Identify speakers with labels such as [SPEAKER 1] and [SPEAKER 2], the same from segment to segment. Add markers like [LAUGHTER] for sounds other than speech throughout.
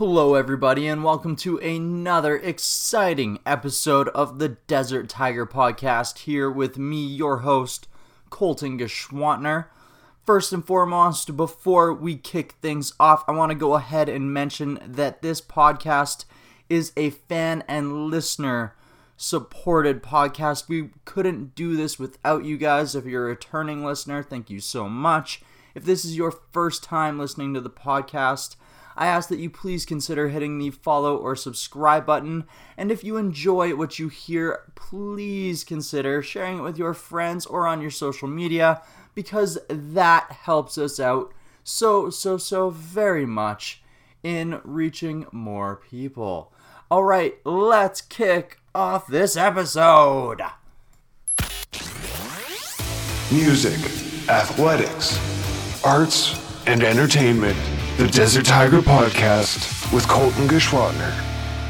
[SPEAKER 1] Hello, everybody, and welcome to another exciting episode of the Desert Tiger Podcast. Here with me, your host, Colton Geschwantner. First and foremost, before we kick things off, I want to go ahead and mention that this podcast is a fan and listener supported podcast. We couldn't do this without you guys. If you're a returning listener, thank you so much. If this is your first time listening to the podcast, I ask that you please consider hitting the follow or subscribe button. And if you enjoy what you hear, please consider sharing it with your friends or on your social media because that helps us out so, so, so very much in reaching more people. All right, let's kick off this episode.
[SPEAKER 2] Music, athletics, arts, and entertainment. The Desert Tiger Podcast with Colton Geschwantner.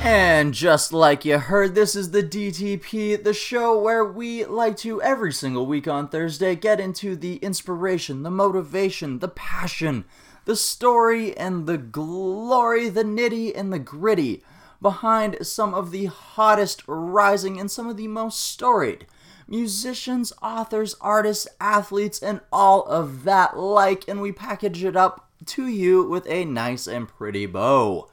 [SPEAKER 1] And just like you heard, this is the DTP, the show where we like to every single week on Thursday get into the inspiration, the motivation, the passion, the story, and the glory, the nitty and the gritty behind some of the hottest rising and some of the most storied musicians, authors, artists, athletes, and all of that like, and we package it up to you with a nice and pretty bow.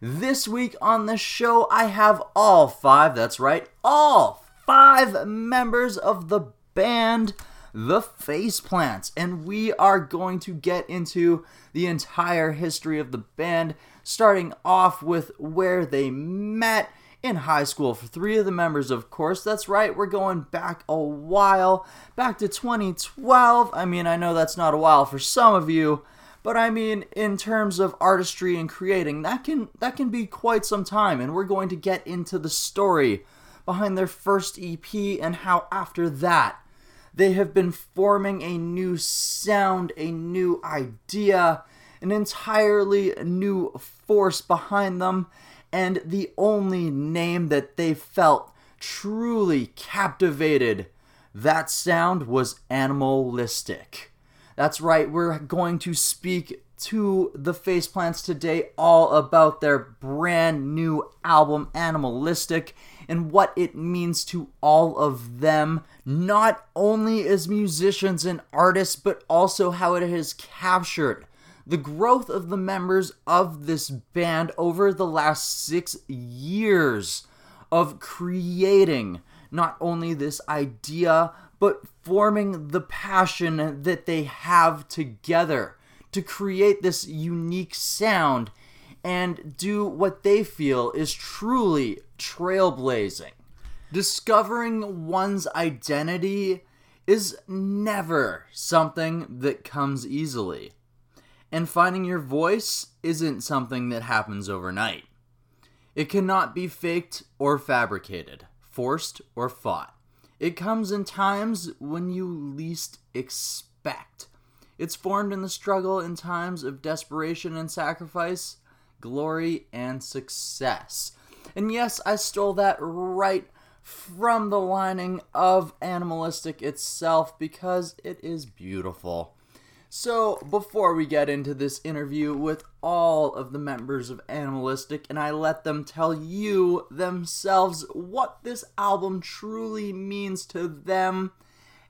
[SPEAKER 1] This week on the show, I have all five, that's right, all five members of the band The Faceplants, and we are going to get into the entire history of the band, starting off with where they met in high school for three of the members, of course. That's right, we're going back a while, back to 2012. I mean, I know that's not a while for some of you, but I mean, in terms of artistry and creating, that can that can be quite some time, and we're going to get into the story behind their first EP and how after that they have been forming a new sound, a new idea, an entirely new force behind them, and the only name that they felt truly captivated that sound was animalistic. That's right, we're going to speak to the Faceplants today all about their brand new album, Animalistic, and what it means to all of them, not only as musicians and artists, but also how it has captured the growth of the members of this band over the last six years of creating not only this idea, but forming the passion that they have together to create this unique sound and do what they feel is truly trailblazing. Discovering one's identity is never something that comes easily. And finding your voice isn't something that happens overnight. It cannot be faked or fabricated, forced or fought. It comes in times when you least expect. It's formed in the struggle in times of desperation and sacrifice, glory and success. And yes, I stole that right from the lining of Animalistic itself because it is beautiful. So, before we get into this interview with all of the members of Animalistic, and I let them tell you themselves what this album truly means to them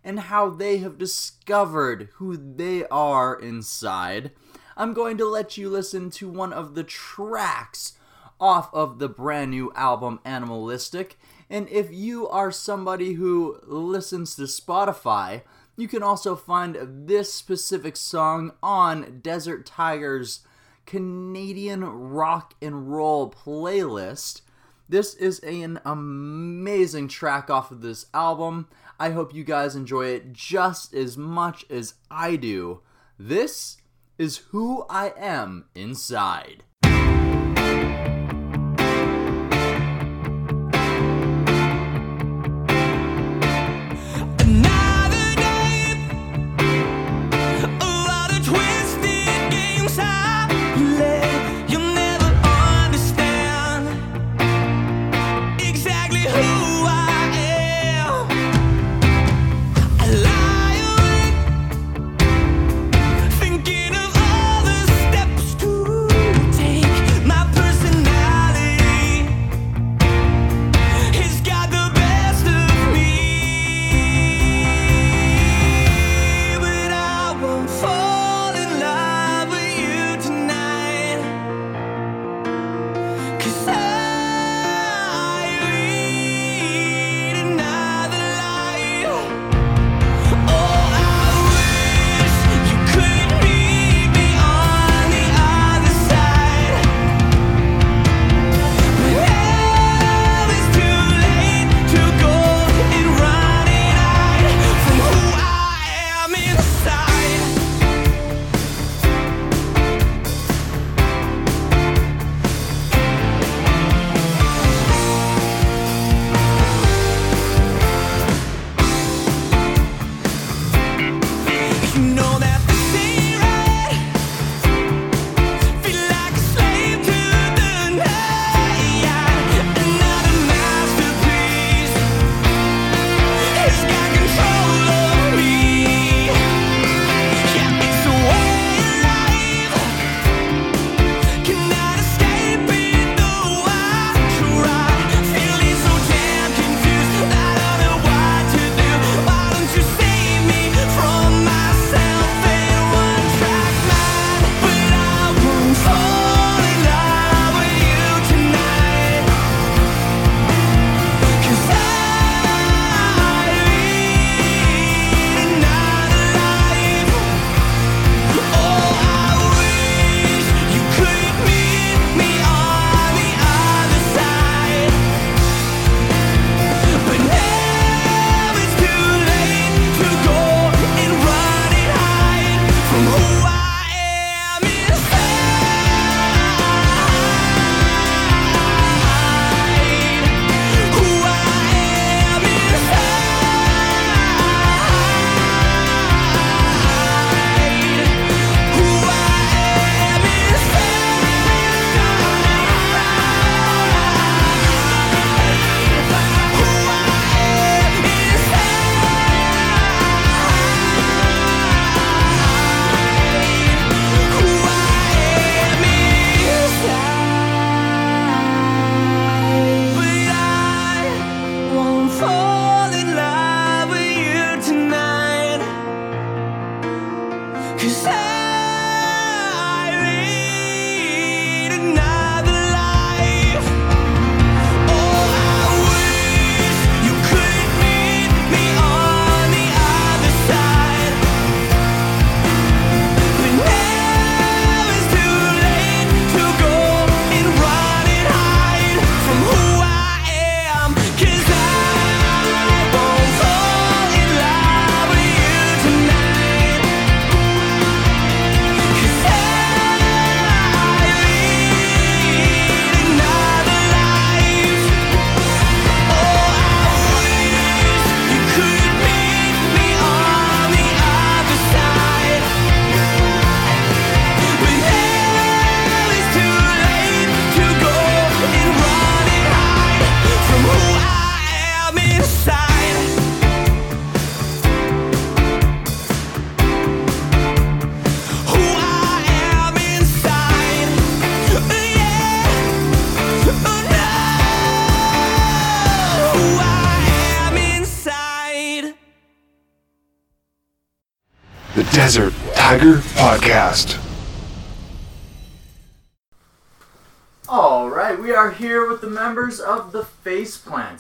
[SPEAKER 1] and how they have discovered who they are inside, I'm going to let you listen to one of the tracks off of the brand new album Animalistic. And if you are somebody who listens to Spotify, you can also find this specific song on Desert Tiger's Canadian rock and roll playlist. This is an amazing track off of this album. I hope you guys enjoy it just as much as I do. This is who I am inside.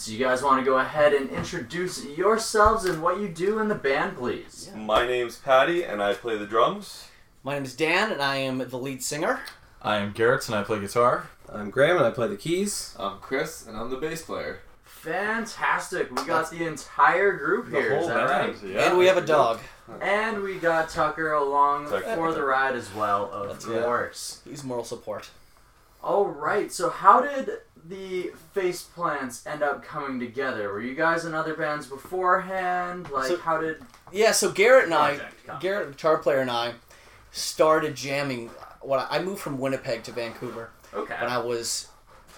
[SPEAKER 3] Faceplants. You guys want to go ahead and introduce yourselves and what you do in the band, please?
[SPEAKER 4] My name's Patty, and I play the drums.
[SPEAKER 5] My name is Dan, and I am the lead singer.
[SPEAKER 6] I am Garrett and I play guitar.
[SPEAKER 7] I'm Graham and I play the keys.
[SPEAKER 8] I'm Chris, and I'm the bass player.
[SPEAKER 3] Fantastic. We got the entire group here, is that right?
[SPEAKER 6] Yeah.
[SPEAKER 5] and we have a dog.
[SPEAKER 3] And we got Tucker along
[SPEAKER 4] Tucker.
[SPEAKER 3] for the ride as well, of
[SPEAKER 5] That's
[SPEAKER 7] right.
[SPEAKER 3] course.
[SPEAKER 5] He's moral support.
[SPEAKER 3] All right, so how did the Faceplants end up coming together? Were you guys in other bands beforehand? Like,
[SPEAKER 5] So-
[SPEAKER 3] how did
[SPEAKER 5] Yeah, so Garrett and I,
[SPEAKER 3] come?
[SPEAKER 5] Garrett, guitar player, and I started jamming. What I I moved from Winnipeg to Vancouver
[SPEAKER 3] okay?
[SPEAKER 5] when I was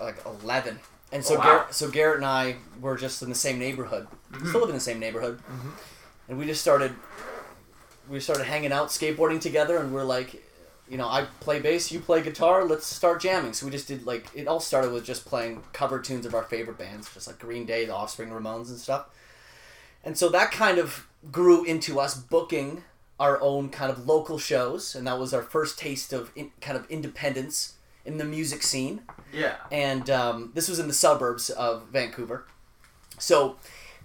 [SPEAKER 5] like 11, and so
[SPEAKER 3] Oh, wow.
[SPEAKER 5] Garrett, so Garrett and I were just in the same neighborhood.
[SPEAKER 3] Mm-hmm.
[SPEAKER 5] Still live in the same neighborhood, and we just started. We started hanging out, skateboarding together, and we're like, you know, I play bass, you play guitar, let's start jamming. So we just did like it all started with just playing cover tunes of our favorite bands, just like Green Day, The Offspring, Ramones, and stuff. And so that kind of grew into us booking our own kind of local shows, and that was our first taste of in, kind of independence in the music scene.
[SPEAKER 3] yeah.
[SPEAKER 5] And um, this was in the suburbs of Vancouver. So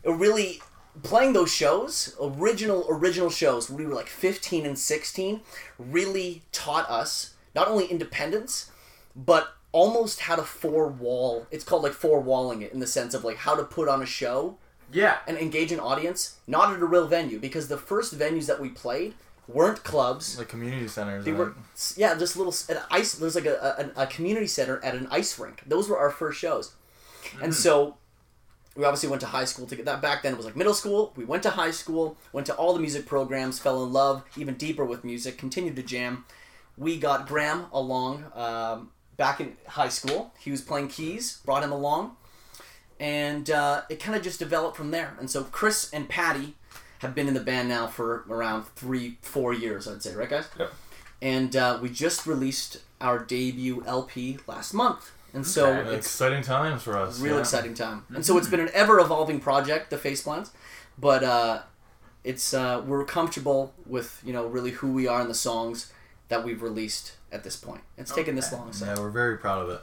[SPEAKER 5] it really playing those shows, original original shows, when we were like 15 and 16, really taught us not only independence, but almost how to four wall. It's called like four walling it in the sense of like how to put on a show
[SPEAKER 3] Yeah.
[SPEAKER 5] and engage an audience, not at a real venue, because the first venues that we played weren't clubs.
[SPEAKER 6] Like community centers.
[SPEAKER 5] They
[SPEAKER 6] and-
[SPEAKER 5] were, yeah, just little an ice. There's like a, a, a community center at an ice rink. Those were our first shows, and mm. so we obviously went to high school to get that. Back then it was like middle school. We went to high school, went to all the music programs, fell in love even deeper with music, continued to jam. We got Graham along um, back in high school. He was playing keys, brought him along, and uh, it kind of just developed from there. And so Chris and Patty have been in the band now for around three, four years, I'd say, right, guys?
[SPEAKER 4] Yep.
[SPEAKER 5] And uh, we just released our debut LP last month, and so
[SPEAKER 3] Okay.
[SPEAKER 5] It's
[SPEAKER 6] exciting times for us.
[SPEAKER 5] real
[SPEAKER 6] yeah.
[SPEAKER 5] exciting time. And so it's been an ever evolving project, the Faceplants, but uh, it's uh, we're comfortable with you know really who we are and the songs that we've released at this point. It's taken this long, so
[SPEAKER 6] Yeah, we're very proud of it.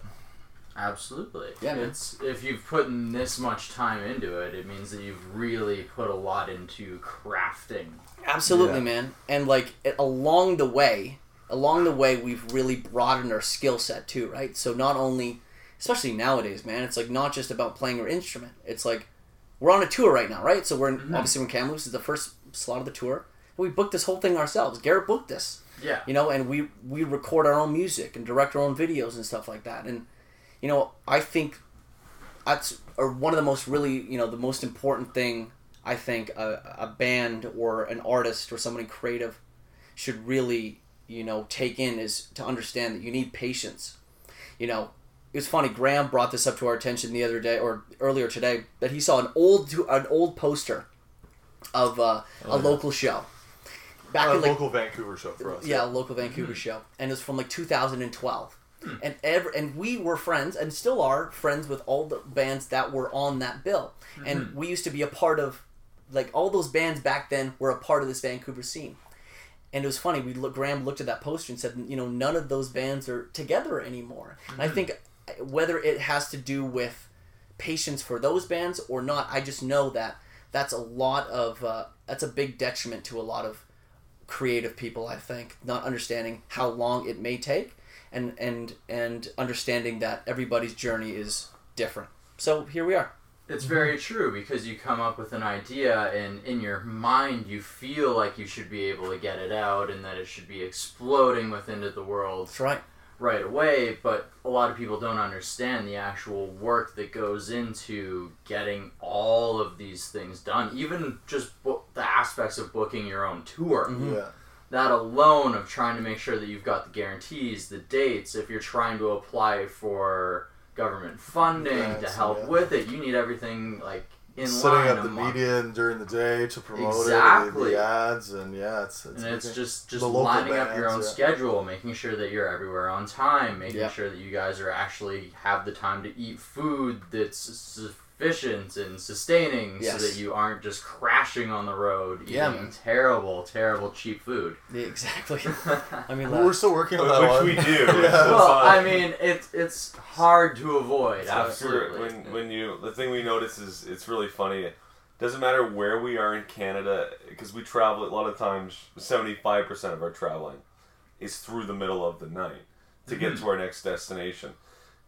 [SPEAKER 3] Absolutely.
[SPEAKER 5] Yeah, man.
[SPEAKER 3] It's if you've put in this much time into it, it means that you've really put a lot into crafting.
[SPEAKER 5] Absolutely,
[SPEAKER 6] Yeah.
[SPEAKER 5] man. And like it, along the way, along the way, we've really broadened our skill set too, right? So not only, especially nowadays, man, it's like not just about playing your instrument. It's like we're on a tour right now, right? So we're in, mm-hmm. obviously when Kamloops is the first slot of the tour. We booked this whole thing ourselves. Garrett booked this,
[SPEAKER 3] Yeah.
[SPEAKER 5] you know, and we we record our own music and direct our own videos and stuff like that. And you know, I think that's or one of the most really you know the most important thing I think a, a band or an artist or somebody creative should really you know take in is to understand that you need patience. You know, it was funny. Graham brought this up to our attention the other day or earlier today that he saw an old an old poster of uh, a oh, local show back
[SPEAKER 6] A
[SPEAKER 5] in like
[SPEAKER 6] local Vancouver show for us.
[SPEAKER 5] yeah, a local Vancouver mm-hmm. show, and it's from like 2012. Hmm. And ever and we were friends and still are friends with all the bands that were on that bill. And mm-hmm. we used to be a part of like all those bands back then were a part of this Vancouver scene. And it was funny. We look, Graham looked at that poster and said, you know, none of those bands are together anymore. And I think uh, whether it has to do with patience for those bands or not, I just know that that's a lot of uh, that's a big detriment to a lot of creative people i think not understanding how long it may take and and and understanding that everybody's journey is different so here we are
[SPEAKER 3] It's mm-hmm. very true because you come up with an idea and in your mind you feel like you should be able to get it out and that it should be exploding with into the world
[SPEAKER 5] that's right
[SPEAKER 3] right away, but a lot of people don't understand the actual work that goes into getting all of these things done. Even just bo- the aspects of booking your own tour. Mm-hmm.
[SPEAKER 6] Yeah.
[SPEAKER 3] That alone of trying to make sure that you've got the guarantees, the dates, if you're trying to apply for government funding to
[SPEAKER 9] Grants,
[SPEAKER 3] help
[SPEAKER 9] yeah.
[SPEAKER 3] with it, you need everything like in
[SPEAKER 9] setting
[SPEAKER 3] line
[SPEAKER 9] up the
[SPEAKER 3] month.
[SPEAKER 9] media and during the day to promote it,
[SPEAKER 3] Exactly.
[SPEAKER 9] the, the ads, and yeah, it's it's,
[SPEAKER 3] and it's just just
[SPEAKER 9] The local
[SPEAKER 3] lining up your own
[SPEAKER 9] yeah.
[SPEAKER 3] schedule, making sure that you're everywhere on time, making
[SPEAKER 5] Yeah.
[SPEAKER 3] sure that you guys are actually have the time to eat food that's efficient and sustaining
[SPEAKER 5] Yes.
[SPEAKER 3] so that you aren't just crashing on the road eating
[SPEAKER 5] Yeah,
[SPEAKER 3] terrible, terrible cheap food. [LAUGHS]
[SPEAKER 5] Yeah, exactly. [LAUGHS] I mean,
[SPEAKER 9] We're still working on that
[SPEAKER 4] Which
[SPEAKER 9] one.
[SPEAKER 4] we do. [LAUGHS]
[SPEAKER 9] Yeah.
[SPEAKER 3] Well. I mean, it's it's hard to avoid.
[SPEAKER 4] Absolutely.
[SPEAKER 3] Absolutely.
[SPEAKER 4] When when you the thing we notice is it's really funny. It doesn't matter where we are in Canada because we travel a lot of times. Seventy five percent of our traveling is through the middle of the night to get to our next destination,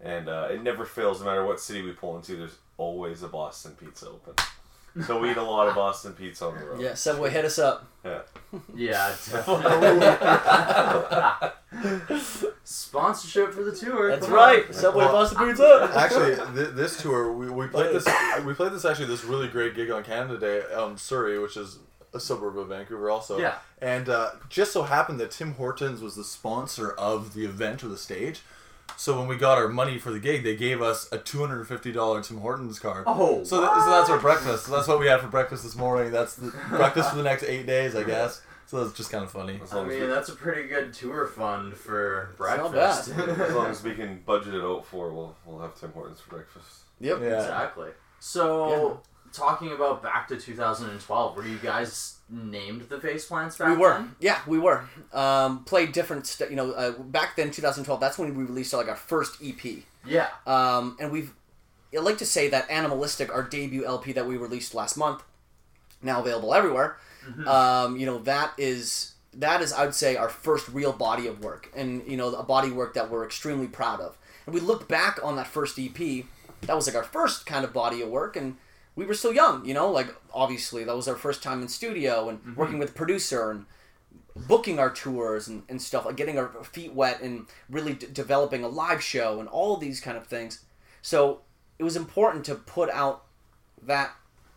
[SPEAKER 4] and uh, it never fails. No matter what city we pull into, there's always a Boston Pizza open. So we eat a lot of Boston Pizza on the road.
[SPEAKER 5] yeah, Subway, hit us up.
[SPEAKER 4] Yeah.
[SPEAKER 3] Yeah, definitely. [LAUGHS] Sponsorship for the tour.
[SPEAKER 5] That's
[SPEAKER 3] come
[SPEAKER 5] right.
[SPEAKER 3] on.
[SPEAKER 5] Subway
[SPEAKER 9] Well,
[SPEAKER 5] Boston Pizza.
[SPEAKER 9] actually, th- this tour we, we played this we played this actually this really great gig on Canada Day, um, Surrey, which is a suburb of Vancouver, also.
[SPEAKER 3] Yeah.
[SPEAKER 9] And uh, just so happened that Tim Hortons was the sponsor of the event or the stage. So when we got our money for the gig, they gave us a two hundred and fifty dollar Tim Hortons card.
[SPEAKER 3] Oh,
[SPEAKER 9] So, th- so that's our breakfast. So that's what we had for breakfast this morning. That's the breakfast for the next eight days, I guess. So that's just kind of funny.
[SPEAKER 4] As
[SPEAKER 3] I
[SPEAKER 4] as,
[SPEAKER 3] mean,
[SPEAKER 4] we,
[SPEAKER 3] that's a pretty good tour fund for breakfast. [LAUGHS]
[SPEAKER 4] as long as we can budget it out for, we'll we'll have Tim Hortons for breakfast.
[SPEAKER 5] Yep.
[SPEAKER 9] Yeah.
[SPEAKER 3] Exactly. So, talking about back to 2012, were you guys named the Face Plants back
[SPEAKER 5] We were,
[SPEAKER 3] then?
[SPEAKER 5] yeah, we were. Um, played different, st- you know. Uh, back then, 2012. That's when we released like our first EP.
[SPEAKER 3] Yeah.
[SPEAKER 5] Um, and we've, I like to say that Animalistic, our debut LP that we released last month, now available everywhere. Um, you know that is that is I would say our first real body of work, and you know a body work that we're extremely proud of. And we look back on that first EP, that was like our first kind of body of work, and we were still young, you know. Like obviously that was our first time in studio and working with a producer and booking our tours and, and stuff like getting our feet wet and really d- developing a live show and all these kind of things so it was important to put out that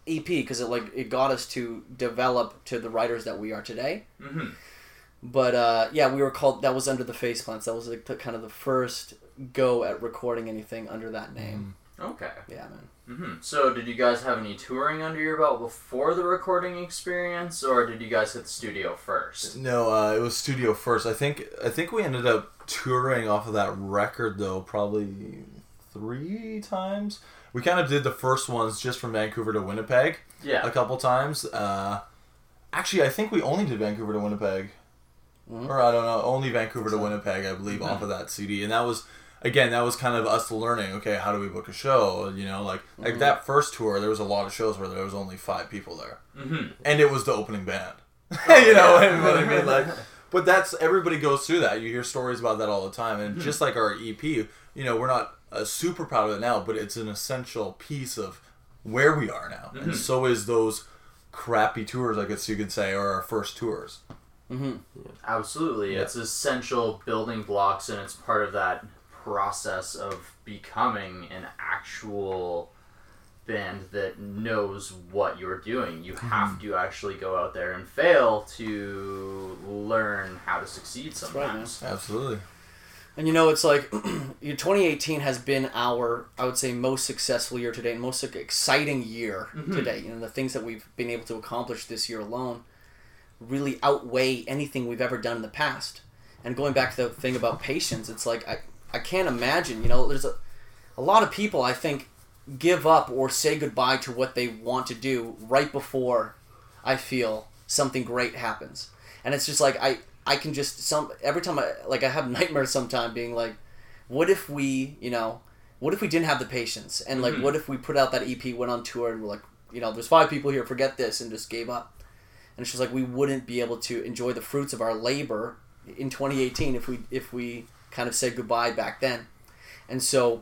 [SPEAKER 5] ep because it like it got us to develop to the writers that we are today
[SPEAKER 3] Mhm.
[SPEAKER 5] but uh, yeah we were called that was under the face plants that was like the, kind of the first go at recording anything under that name
[SPEAKER 3] Okay.
[SPEAKER 5] yeah man
[SPEAKER 3] hmm So, did you guys have any touring under your belt before the recording experience, or did you guys hit the studio first?
[SPEAKER 9] No, uh, it was studio first. I think I think we ended up touring off of that record though, probably three times. We kind of did the first ones just from Vancouver to Winnipeg
[SPEAKER 3] Yeah.
[SPEAKER 9] a couple times. Uh, actually, I think we only did Vancouver to Winnipeg,
[SPEAKER 5] Mhm.
[SPEAKER 9] or I don't know, only Vancouver to Winnipeg, I believe, off of that CD, and that was. Again, that was kind of us learning. Okay, how do we book a show? You know, like like that first tour, there was a lot of shows where there was only five people there
[SPEAKER 3] Mm-hmm.
[SPEAKER 9] and it was the opening band. [LAUGHS] you know what I mean? Like, [LAUGHS] but that's everybody goes through that. You hear stories about that all the time, and just like our EP, you know, we're not uh, super proud of it now, but it's an essential piece of where we are now, and so is those crappy tours, I guess you could say, or our first tours.
[SPEAKER 3] Absolutely.
[SPEAKER 9] Yeah.
[SPEAKER 3] It's essential building blocks, and it's part of that process of becoming an actual band that knows what you're doing. You mm-hmm. have to actually go out there and fail to learn how to succeed
[SPEAKER 5] right, man.
[SPEAKER 3] sometimes.
[SPEAKER 9] Absolutely.
[SPEAKER 5] And you know, it's like [CLEARS THROAT] your 2018 has been our, I would say, most successful year to date, most exciting year mm-hmm. to date. You know, the things that we've been able to accomplish this year alone really outweigh anything we've ever done in the past. And going back to the thing about patience, it's like I, I can't imagine. You know, there's a, a lot of people I think give up or say goodbye to what they want to do right before I feel something great happens. And it's just like I I can just some every time I like I have [LAUGHS] nightmares sometime being like what if we, you know, what if we didn't have the patience? And like
[SPEAKER 3] Mhm.
[SPEAKER 5] what if we put out that EP, went on tour and we're like, you know, there's five people here, forget this and just gave up. And it's just like we wouldn't be able to enjoy the fruits of our labor in 2018 if we if we kind of said goodbye back then. And so,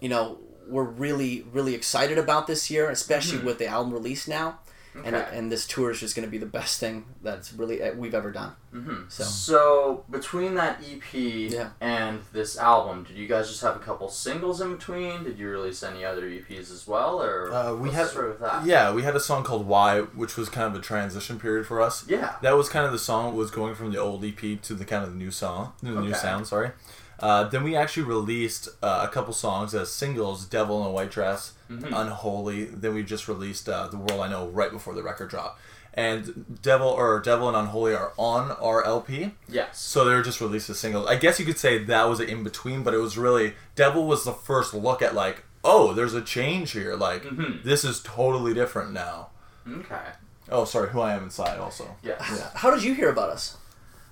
[SPEAKER 5] you know, we're really really excited about this year, especially mm-hmm. with the album release now. And,
[SPEAKER 3] Okay.
[SPEAKER 5] and this tour is just going to be the best thing that's really uh, we've ever done.
[SPEAKER 3] hmm
[SPEAKER 5] So-
[SPEAKER 3] So. between that EP
[SPEAKER 5] Yeah.
[SPEAKER 3] and this album, did you guys just have a couple singles in between? Did you release any other EPs as well, or
[SPEAKER 9] Uh, we
[SPEAKER 3] let's
[SPEAKER 9] had
[SPEAKER 3] start with that?
[SPEAKER 9] yeah, we had a song called "Why," which was kind of a transition period for us.
[SPEAKER 3] Yeah.
[SPEAKER 9] That was kind of the song was going from the old EP to the kind of the new song, the new sound. Sorry. Uh, then we actually released uh, a couple songs as singles: "Devil in a White Dress,"
[SPEAKER 3] Mhm.
[SPEAKER 9] "Unholy." Then we just released uh, "The World I Know" right before the record drop. And "Devil" or "Devil" and "Unholy" are on our LP,
[SPEAKER 3] Yes.
[SPEAKER 9] so they were just released as singles. I guess you could say that was an in between, but it was really "Devil" was the first look at like oh, there's a change here. Like
[SPEAKER 3] Mhm.
[SPEAKER 9] this is totally different now.
[SPEAKER 3] Okay.
[SPEAKER 9] Oh, sorry, who I am inside also.
[SPEAKER 3] Yes.
[SPEAKER 9] Yeah.
[SPEAKER 5] How did you hear about us?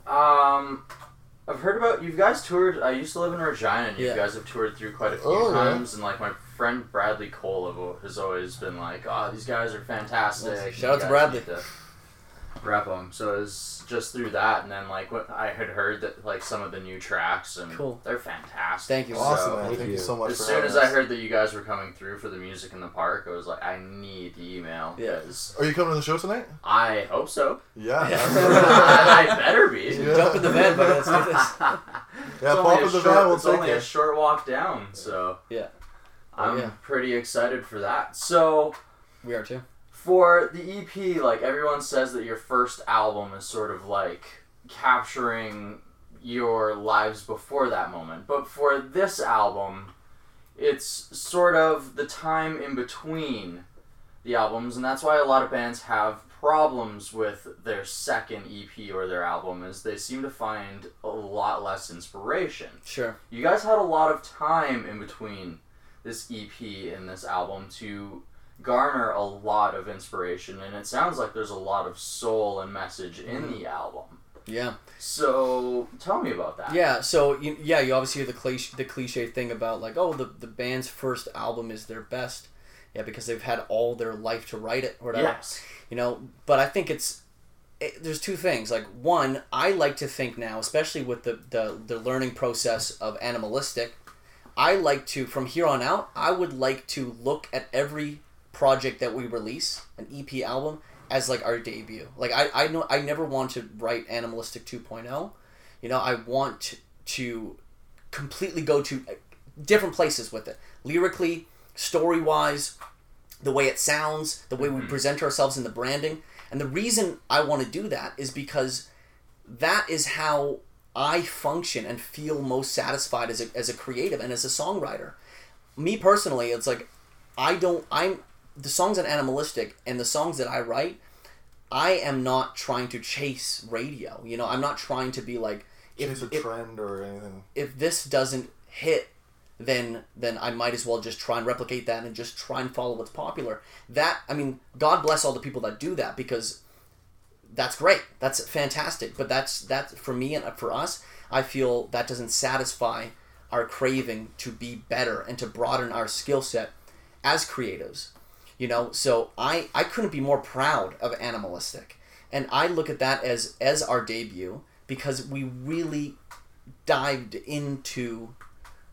[SPEAKER 3] Um, I've heard about you guys toured. I used to live in Regina, and you
[SPEAKER 5] Yeah.
[SPEAKER 3] guys have toured through quite a few
[SPEAKER 7] Oh, yeah.
[SPEAKER 3] times. And like my friend Bradley Cole have- has always been like, "Oh, these guys are fantastic."
[SPEAKER 5] Shout out
[SPEAKER 3] You
[SPEAKER 5] to
[SPEAKER 3] guys
[SPEAKER 5] Bradley.
[SPEAKER 3] need to Rep them. So it was just through that, and then like what I had heard that like some of the new tracks, and
[SPEAKER 5] Cool.
[SPEAKER 3] they're fantastic.
[SPEAKER 5] Thank you.
[SPEAKER 7] Awesome,
[SPEAKER 3] So,
[SPEAKER 7] man. Thank,
[SPEAKER 8] thank
[SPEAKER 7] you
[SPEAKER 8] you.
[SPEAKER 7] so much
[SPEAKER 3] as
[SPEAKER 7] for
[SPEAKER 3] soon
[SPEAKER 7] having
[SPEAKER 3] as I heard that you guys were coming through for the music in the park, I was like, I need the email. Yes.
[SPEAKER 7] Are you coming to the show tonight?
[SPEAKER 3] I hope so.
[SPEAKER 7] Yeah. [LAUGHS]
[SPEAKER 3] I better be.
[SPEAKER 7] Yeah.
[SPEAKER 5] Jump in the van, but Let's do this. [LAUGHS]
[SPEAKER 7] Yeah,
[SPEAKER 3] It's
[SPEAKER 7] pop
[SPEAKER 3] only
[SPEAKER 7] in
[SPEAKER 3] a
[SPEAKER 7] the
[SPEAKER 3] short-
[SPEAKER 7] van, we'll
[SPEAKER 3] It's
[SPEAKER 7] take
[SPEAKER 3] only a short walk down, so
[SPEAKER 5] Yeah.
[SPEAKER 3] I'm
[SPEAKER 5] yeah.
[SPEAKER 3] pretty excited for that. So
[SPEAKER 5] We are too.
[SPEAKER 3] For the EP, like everyone says that your first album is sort of like capturing your lives before that moment, but for this album, it's sort of the time in between the albums, and that's why a lot of bands have problems with their second EP or their album is they seem to find a lot less inspiration.
[SPEAKER 5] Sure.
[SPEAKER 3] You guys had a lot of time in between this EP and this album to garner a lot of inspiration, and it sounds like there's a lot of soul and message in mm-hmm. the album.
[SPEAKER 5] Yeah.
[SPEAKER 3] So tell me about that.
[SPEAKER 5] Yeah. So you, yeah, you obviously hear the cliche, the cliche thing about like, oh, the the band's first album is their best. Yeah, because they've had all their life to write it or whatever.
[SPEAKER 3] Yes.
[SPEAKER 5] You know, but I think it's it, there's two things. Like one, I like to think now, especially with the the the learning process of animalistic. I like to from here on out. I would like to look at every project that we release, an EP album, as like our debut. Like I I know I never want to write animalistic 2.0. You know, I want to completely go to uh, different places with it, lyrically, story wise, the way it sounds, the way we present ourselves in the branding. And the reason I want to do that is because that is how I function and feel most satisfied as a, as a creative and as a songwriter. Me personally, it's like I don't I'm the songs on animalistic and the songs that I write, I am not trying to chase radio. You know, I'm not trying to be like if,
[SPEAKER 7] Chase a
[SPEAKER 5] if,
[SPEAKER 7] trend or anything.
[SPEAKER 5] if this doesn't hit then then I might as well just try and replicate that and just try and follow what's popular. That I mean, God bless all the people that do that because that's great. That's fantastic. But that's that's for me and for us, I feel that doesn't satisfy our craving to be better and to broaden our skill set as creatives. You know, so I I couldn't be more proud of animalistic. And I look at that as as our debut because we really dived into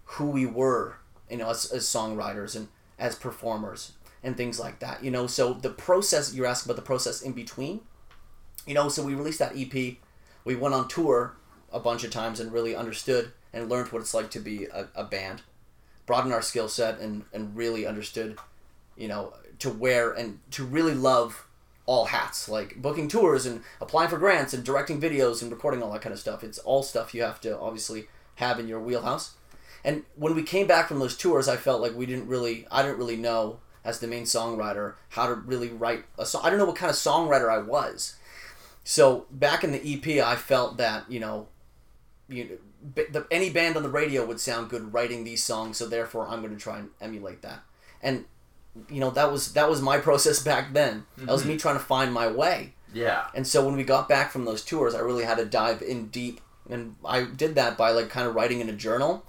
[SPEAKER 5] who we were, you know, as, as songwriters and as performers and things like that. You know, so the process you're asking about the process in between. You know, so we released that EP. We went on tour a bunch of times and really understood and learned what it's like to be a, a band. Broadened our skill set and, and really understood, you know, to wear and to really love all hats, like booking tours and applying for grants and directing videos and recording all that kind of stuff. It's all stuff you have to obviously have in your wheelhouse. And when we came back from those tours, I felt like we didn't really, I didn't really know as the main songwriter how to really write a song. I don't know what kind of songwriter I was. So back in the EP, I felt that you know, you the, any band on the radio would sound good writing these songs. So therefore, I'm going to try and emulate that. And you know that was that was my process back then. That was me trying to find my way.
[SPEAKER 3] Yeah.
[SPEAKER 5] And so when we got back from those tours, I really had to dive in deep, and I did that by like kind of writing in a journal,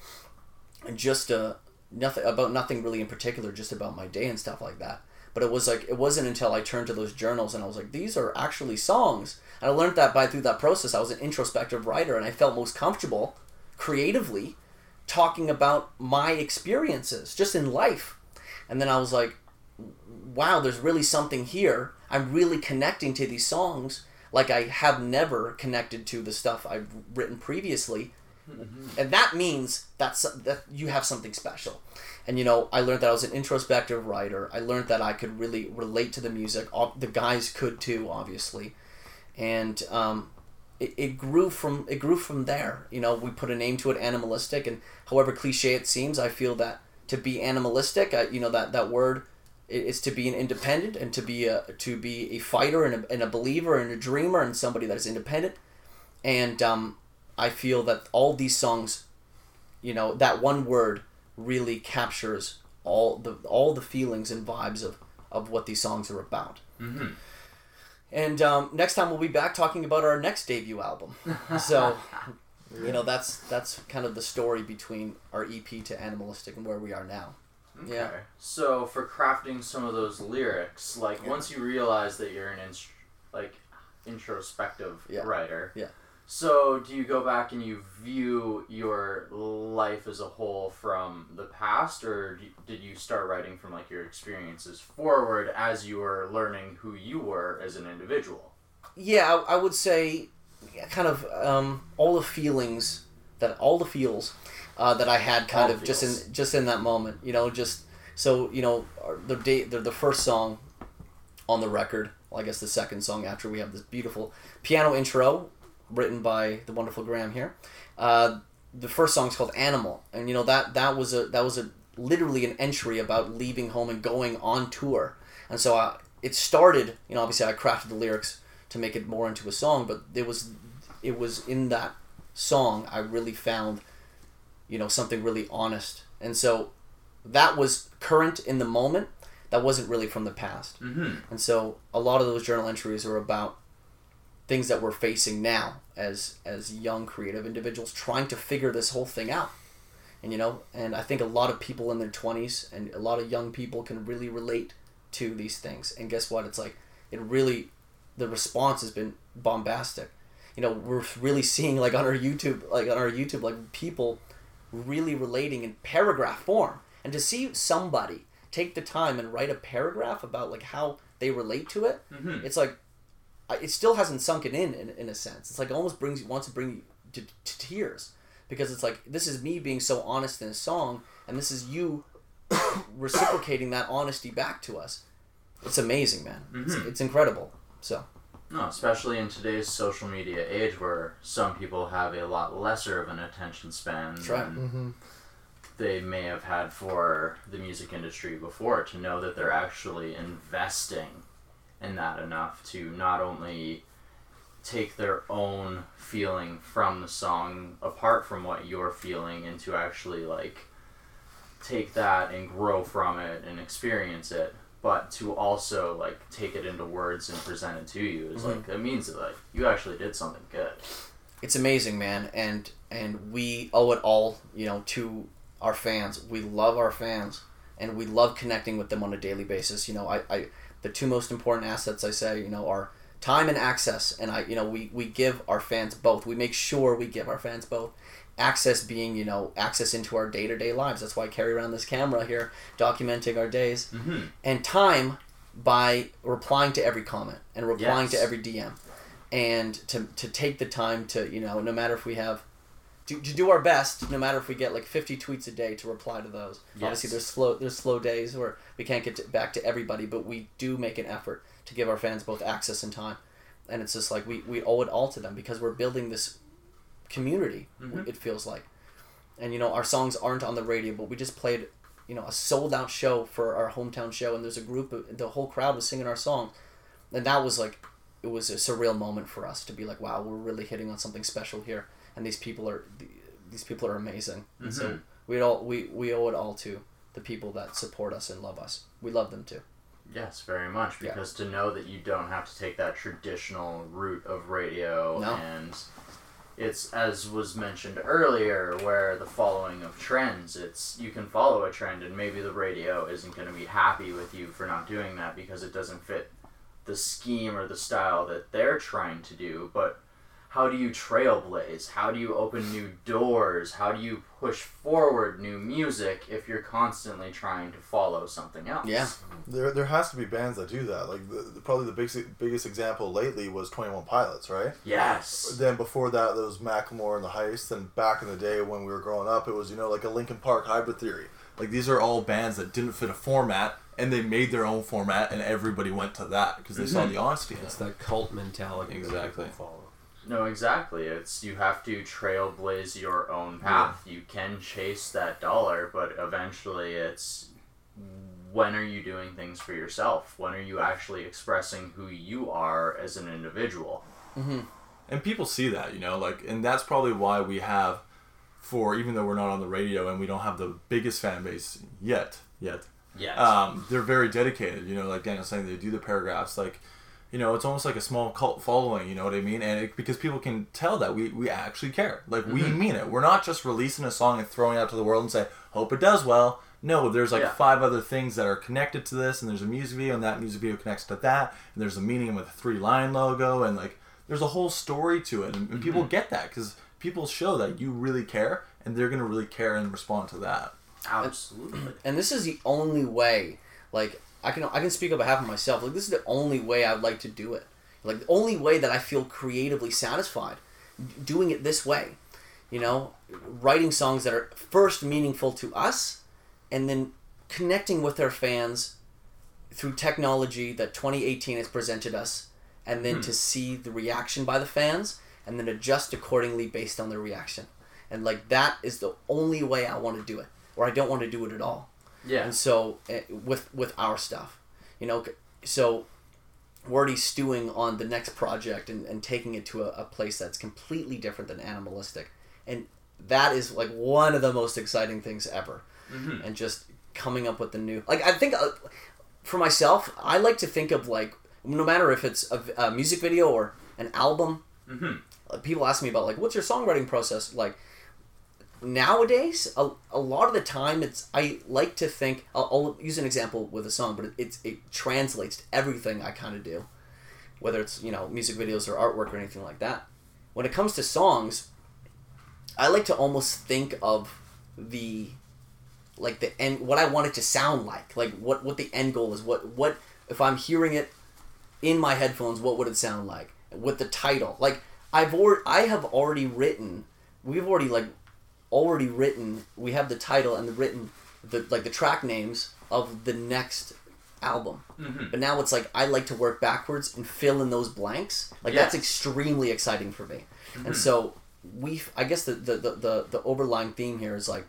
[SPEAKER 5] and just uh, nothing about nothing really in particular, just about my day and stuff like that. But it was like it wasn't until I turned to those journals and I was like, these are actually songs. And I learned that by through that process. I was an introspective writer, and I felt most comfortable, creatively, talking about my experiences just in life. And then I was like, wow, there's really something here. I'm really connecting to these songs like I have never connected to the stuff I've written previously. And that means that's that you have something special. And you know, I learned that I was an introspective writer. I learned that I could really relate to the music. The guys could too, obviously. And um, it, it grew from it grew from there. You know, we put a name to it, animalistic, and however cliche it seems, I feel that to be animalistic, I, you know that that word is to be an independent and to be a to be a fighter and a, and a believer and a dreamer and somebody that is independent. And um, I feel that all these songs, you know, that one word really captures all the all the feelings and vibes of of what these songs are about.
[SPEAKER 3] Mm-hmm.
[SPEAKER 5] And um, next time we'll be back talking about our next debut album. [LAUGHS] So, you know, that's that's kind of the story between our EP to Animalistic and where we are now. Yeah.
[SPEAKER 3] So for crafting some of those lyrics, like
[SPEAKER 5] Yeah.
[SPEAKER 3] once you realize that you're an inst- like introspective
[SPEAKER 5] Yeah.
[SPEAKER 3] writer.
[SPEAKER 5] Yeah.
[SPEAKER 3] So do you go back and you view your life as a whole from the past, or d- did you start writing from like your experiences forward as you were learning who you were as an individual?
[SPEAKER 5] Yeah, I, I would say yeah, kind of um, all the feelings that all the feels uh, that I had kind
[SPEAKER 3] All
[SPEAKER 5] of just in just in that moment. You know, just so you know the day the, the first song on the record. Well, I guess the second song after we have this beautiful piano intro written by the wonderful Graham here. Uh, the first song is called Animal, and you know that that was a that was a literally an entry about leaving home and going on tour. And so I, it started. You know, obviously I crafted the lyrics to make it more into a song, but it was it was in that song I really found you know something really honest, and so that was current in the moment. That wasn't really from the past.
[SPEAKER 3] Mm-hmm.
[SPEAKER 5] And so a lot of those journal entries are about things that we're facing now as as young creative individuals trying to figure this whole thing out. And you know, and I think a lot of people in their 20s and a lot of young people can really relate to these things. And guess what? It's like it really the response has been bombastic. You know, we're really seeing like on our YouTube like on our YouTube like people really relating in paragraph form. And to see somebody take the time and write a paragraph about like how they relate to it,
[SPEAKER 3] Mhm.
[SPEAKER 5] it's like it still hasn't sunken in, in in a sense. It's like almost brings wants to bring you to, to tears because it's like this is me being so honest in a song, and this is you [COUGHS] reciprocating that honesty back to us. It's amazing, man. It's,
[SPEAKER 3] Mhm.
[SPEAKER 5] it's incredible. So
[SPEAKER 3] No, especially in today's social media age where some people have a lot lesser of an attention span
[SPEAKER 5] That's right.
[SPEAKER 3] than they may have had for the music industry before to know that they're actually investing in that enough to not only take their own feeling from the song apart from what you're feeling and to actually like take that and grow from it and experience it but to also like take it into words and present it to you is mm-hmm. like it means that like you actually did something good
[SPEAKER 5] it's amazing, man, and and we owe it all, you know, to our fans. We love our fans, and we love connecting with them on a daily basis. You know, I, I the two most important assets I say, you know, are time and access, and I, you know, we we give our fans both. We make sure we give our fans both. Access being, you know, access into our day to day lives. That's why I carry around this camera here, documenting our days,
[SPEAKER 3] mm-hmm.
[SPEAKER 5] and time by replying to every comment and replying to every DM and to, to take the time to you know no matter if we have to, to do our best no matter if we get like 50 tweets a day to reply to those. Obviously there's slow there's slow days where we can't get to, back to everybody but we do make an effort to give our fans both access and time. And it's just like we, we owe it all to them because we're building this community
[SPEAKER 3] Mhm.
[SPEAKER 5] it feels like. And you know our songs aren't on the radio but we just played you know a sold out show for our hometown show and there's a group of the whole crowd was singing our song and that was like it was a surreal moment for us to be like wow we're really hitting on something special here. And these people are these people are amazing. And so we all we, we owe it all to the people that support us and love us. We love them too.
[SPEAKER 3] Yes very much
[SPEAKER 5] Yeah.
[SPEAKER 3] because to know that you don't have to take that traditional route of radio
[SPEAKER 5] No.
[SPEAKER 3] and it's as was mentioned earlier where the following of trends it's you can follow a trend and maybe the radio isn't going to be happy with you for not doing that because it doesn't fit the scheme or the style that they're trying to do but how do you trailblaze how do you open new doors how do you push forward new music if you're constantly trying to follow something else
[SPEAKER 5] yeah
[SPEAKER 9] There, there has to be bands that do that. Like the, the- probably the biggest biggest example lately was Twenty One Pilots, right?
[SPEAKER 3] yes
[SPEAKER 9] Then before that, there was Macklemore and the Heist. And back in the day when we were growing up, it was you know like a Linkin Park Hybrid Theory. Like these are all bands that didn't fit a format, and they made their own format, and everybody went to that because they saw mm-hmm. the honesty. in
[SPEAKER 7] It's that cult mentality
[SPEAKER 9] Exactly.
[SPEAKER 7] that people follow.
[SPEAKER 3] No, exactly. It's you have to trailblaze your own path. You can chase that dollar, but eventually it's when are you doing things for yourself? When are you actually expressing who you are as an individual?
[SPEAKER 9] And people see that, you know, like, and that's probably why we have for even though we're not on the radio and we don't have the biggest fan base yet, yet.
[SPEAKER 3] Yeah.
[SPEAKER 9] Um, they're very dedicated. You know, like Daniel's saying, they do the paragraphs. Like, you know, it's almost like a small cult following. You know what I mean? And it, because people can tell that we we actually care. Like we
[SPEAKER 3] Mm-hmm.
[SPEAKER 9] mean it. We're not just releasing a song and throwing it out to the world and say, hope it does well. No, there's like
[SPEAKER 3] Yeah.
[SPEAKER 9] five other things that are connected to this, and there's a music video, and that music video connects to that, and there's a meaning with a three line logo, and like there's a whole story to it, and, and people
[SPEAKER 3] Mm-hmm.
[SPEAKER 9] get that because people show that you really care, and they're gonna really care and respond to that.
[SPEAKER 3] Absolutely.
[SPEAKER 5] and this is the only way like i can i can speak on behalf of myself. Like this is the only way i'd like to do it. Like the only way that i feel creatively satisfied doing it this way. You know writing songs that are first meaningful to us and then connecting with our fans through technology that 2018 has presented us and then hmm. to see the reaction by the fans and then adjust accordingly based on their reaction. And like that is the only way i want to do it or i don't want to do it at all
[SPEAKER 3] Yeah.
[SPEAKER 5] and so eh, with with our stuff you know so we're already stewing on the next project and, and taking it to a, a place that's completely different than animalistic. And that is like one of the most exciting things ever. And just coming up with the new like i think uh, for myself i like to think of like no matter if it's a, a music video or an album uh, people ask me about like what's your songwriting process? Like nowadays a, a lot of the time it's i like to think I'll, I'll use an example with a song but it, it's it translates to everything i kind of do. Whether it's you know music videos or artwork or anything like that. When it comes to songs i like to almost think of the like the end what i want it to sound like. Like what what the end goal is. What what if i'm hearing it in my headphones what would it sound like? With the title. Like i've already i have already written we've already like already written we have the title and the written the like the track names of the next album. Mm-hmm. But now it's like i like to work backwards and fill in those blanks. Like that's extremely exciting for me. And mm-hmm. so we i guess the the, the the the overlying theme here is like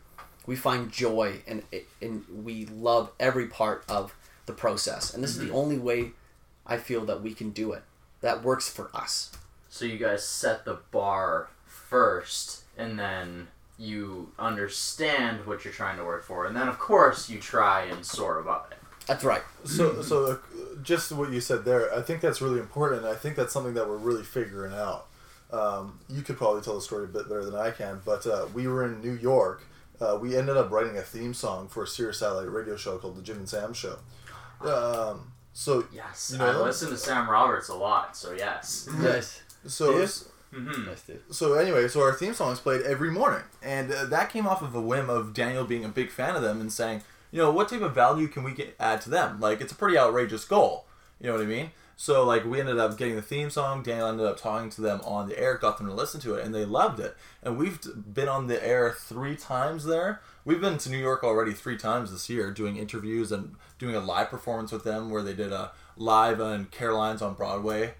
[SPEAKER 5] we find joy and and we love every part of the process. And this is the mm-hmm. only way i feel that we can do it. That works for us.
[SPEAKER 3] So you guys set the bar first, and then you understand what you're trying to work for, and then of course you try and soar above it.
[SPEAKER 5] that's right
[SPEAKER 1] So, so uh, just what you said there, I think that's really important. I think that's something that we're really figuring out. Um, you could probably tell the story a bit better than I can, but uh, we were in New York. Uh, we ended up writing a theme song for a Sirius satellite radio show called the Jim and Sam Show. Um, so
[SPEAKER 3] Yes,
[SPEAKER 1] You know
[SPEAKER 3] I
[SPEAKER 1] them?
[SPEAKER 3] listen to Sam Roberts a lot, so yes. [LAUGHS]
[SPEAKER 5] yes
[SPEAKER 1] so
[SPEAKER 5] Yes.
[SPEAKER 3] Mm-hmm.
[SPEAKER 5] yes dude
[SPEAKER 9] So anyway, so our theme song is played every morning, and uh, that came off of a whim of Daniel being a big fan of them and saying, you know, what type of value can we get add to them? Like it's a pretty outrageous goal. You know what I mean? So like we ended up getting the theme song. Daniel ended up talking to them on the air, got them to listen to it, and they loved it. And we've been on the air three times there. We've been to New York already three times this year, doing interviews and doing a live performance with them, where they did a live on Caroline's on Broadway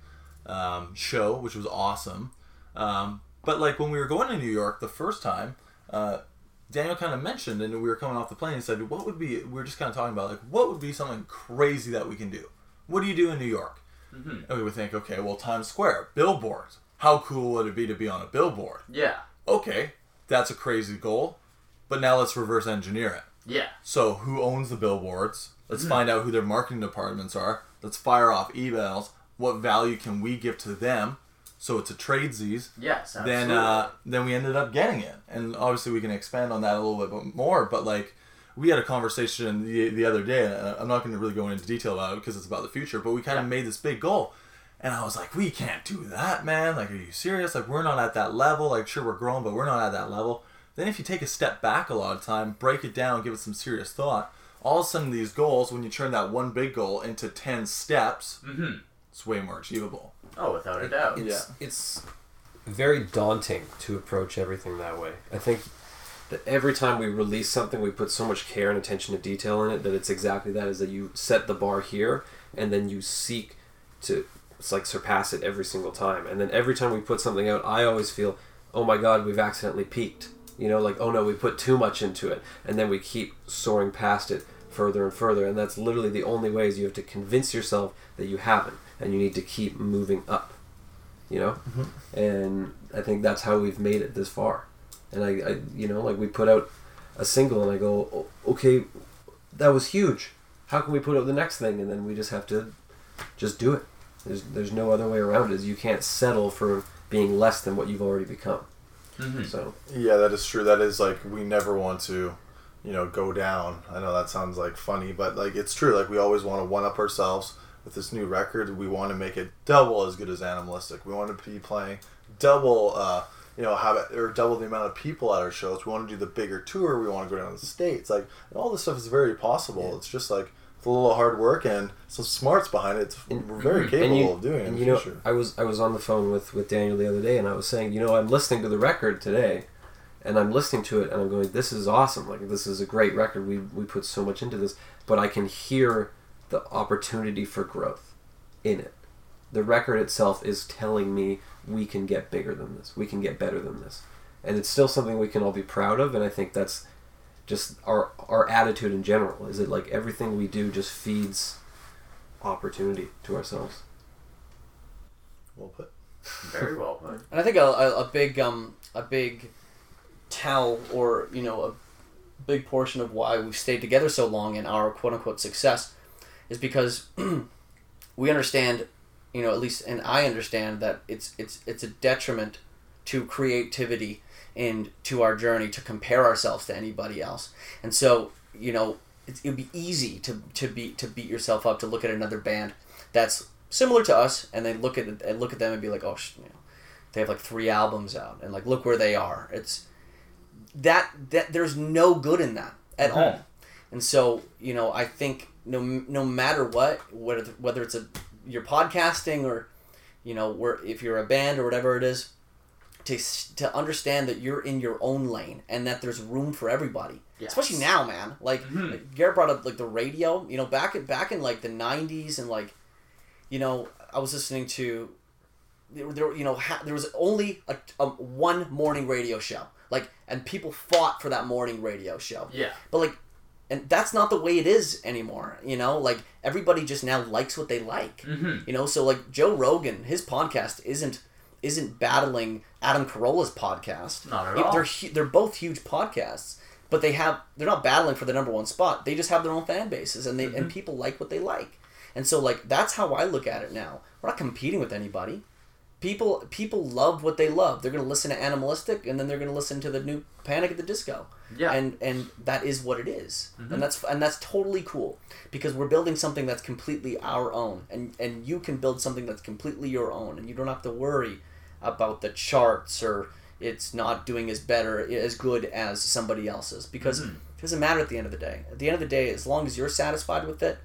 [SPEAKER 9] um, show, which was awesome. Um, but like when we were going to New York the first time, uh, Daniel kind of mentioned, and we were coming off the plane, and said, "What would be?" We were just kind of talking about like, what would be something crazy that we can do? What do you do in New York? And we would think, okay, well, Times Square, billboards. How cool would it be to be on a billboard?
[SPEAKER 3] Yeah,
[SPEAKER 9] Okay, that's a crazy goal, but now let's reverse engineer it.
[SPEAKER 3] yeah,
[SPEAKER 9] So, who owns the billboards? Let's find out who their marketing departments are. Let's fire off emails. What value can we give to them? So it's a tradesies.
[SPEAKER 3] yes. Absolutely.
[SPEAKER 9] Then, uh, then we ended up getting it, and obviously we can expand on that a little bit more. But like, we had a conversation the the other day, and I'm not going to really go into detail about it because it's about the future. But we kind of
[SPEAKER 3] Yeah.
[SPEAKER 9] made this big goal, and I was like, we can't do that, man. Like, are you serious? Like, we're not at that level. Like, sure, we're growing, but we're not at that level. Then if you take a step back a lot of time, break it down, give it some serious thought, all of a sudden these goals, when you turn that one big goal into ten steps,
[SPEAKER 3] Mhm.
[SPEAKER 9] It's way more achievable.
[SPEAKER 3] oh, without a doubt.
[SPEAKER 7] It's, it's very daunting to approach everything that way. I think that every time we release something, we put so much care and attention to detail in it that it's exactly that is that you set the bar here and then you seek to it's like surpass it every single time. And then every time we put something out, I always feel, oh my god, we've accidentally peaked. You know, like, oh no, we put too much into it. And then we keep soaring past it further and further. And that's literally the only way is you have to convince yourself that you haven't. And you need to keep moving up. You know? Mm-hmm. And I think that's how we've made it this far. and I, I you know like we put out a single and I go okay that was huge how can we put out the next thing and then we just have to just do it there's there's no other way around it is you can't settle for being less than what you've already become mm-hmm. so
[SPEAKER 1] Yeah, that is true. That is like we never want to, you know, go down. I know that sounds like funny, but like it's true. Like we always want to one up ourselves with this new record. We want to make it double as good as Animalistic. We want to be playing double, uh, you know, have it or double the amount of people at our shows. We want to do the bigger tour. We want to go down to the states. Like and all this stuff is very possible. It's just like with a little hard work and some smarts behind it. It's, we're very capable
[SPEAKER 7] you,
[SPEAKER 1] of doing
[SPEAKER 7] and you know. I was I was on the phone with with Daniel the other day, and I was saying, you know, I'm listening to the record today, and I'm listening to it, and I'm going, this is awesome. Like this is a great record. We we put so much into this, but I can hear the opportunity for growth in it. The record itself is telling me we can get bigger than this. We can get better than this, and it's still something we can all be proud of. And I think that's just our our attitude in general. Is it like everything we do just feeds opportunity to ourselves?
[SPEAKER 1] Well put.
[SPEAKER 3] Very well put.
[SPEAKER 5] And I think a, a, a big um a big tell or you know a big portion of why we've stayed together so long in our quote unquote success is because [CLEARS THROAT] we understand, you know, at least and I understand that it's it's it's a detriment to creativity and to our journey to compare ourselves to anybody else. And so, you know, it would be easy to to be to beat yourself up to look at another band that's similar to us and then look at and look at them and be like, oh, sh- you know, they have like three albums out and like look where they are. It's that that there's no good in that at uh-huh. all. And so, you know, I think no no matter what, whether whether it's a you're podcasting or you know, where if you're a band or whatever it is, to to understand that you're in your own lane and that there's room for everybody.
[SPEAKER 3] Yes.
[SPEAKER 5] Especially now, man. Like, mm-hmm. like Garrett brought up like the radio. You know, back in back in like the '90s and like, you know, I was listening to there, there you know ha- there was only a, a one morning radio show like and people fought for that morning radio show
[SPEAKER 3] Yeah.
[SPEAKER 5] but like and that's not the way it is anymore you know like everybody just now likes what they like
[SPEAKER 3] Mhm.
[SPEAKER 5] you know so like joe rogan his podcast isn't isn't battling adam carolla's podcast
[SPEAKER 3] Not at all.
[SPEAKER 5] they're they're both huge podcasts but they have they're not battling for the number one spot they just have their own fan bases and they
[SPEAKER 3] Mm-hmm.
[SPEAKER 5] and people like what they like and so like that's how i look at it now we're not competing with anybody people people love what they love. They're gonna listen to Animalistic, and then they're gonna listen to the new Panic at the Disco.
[SPEAKER 3] Yeah.
[SPEAKER 5] and and that is what it is. and mm-hmm. that's and that's totally cool because we're building something that's completely our own, and and you can build something that's completely your own, and you don't have to worry about the charts or it's not doing as better as good as somebody else's because mm-hmm. it doesn't matter at the end of the day. At the end of the day, as long as you're satisfied with it,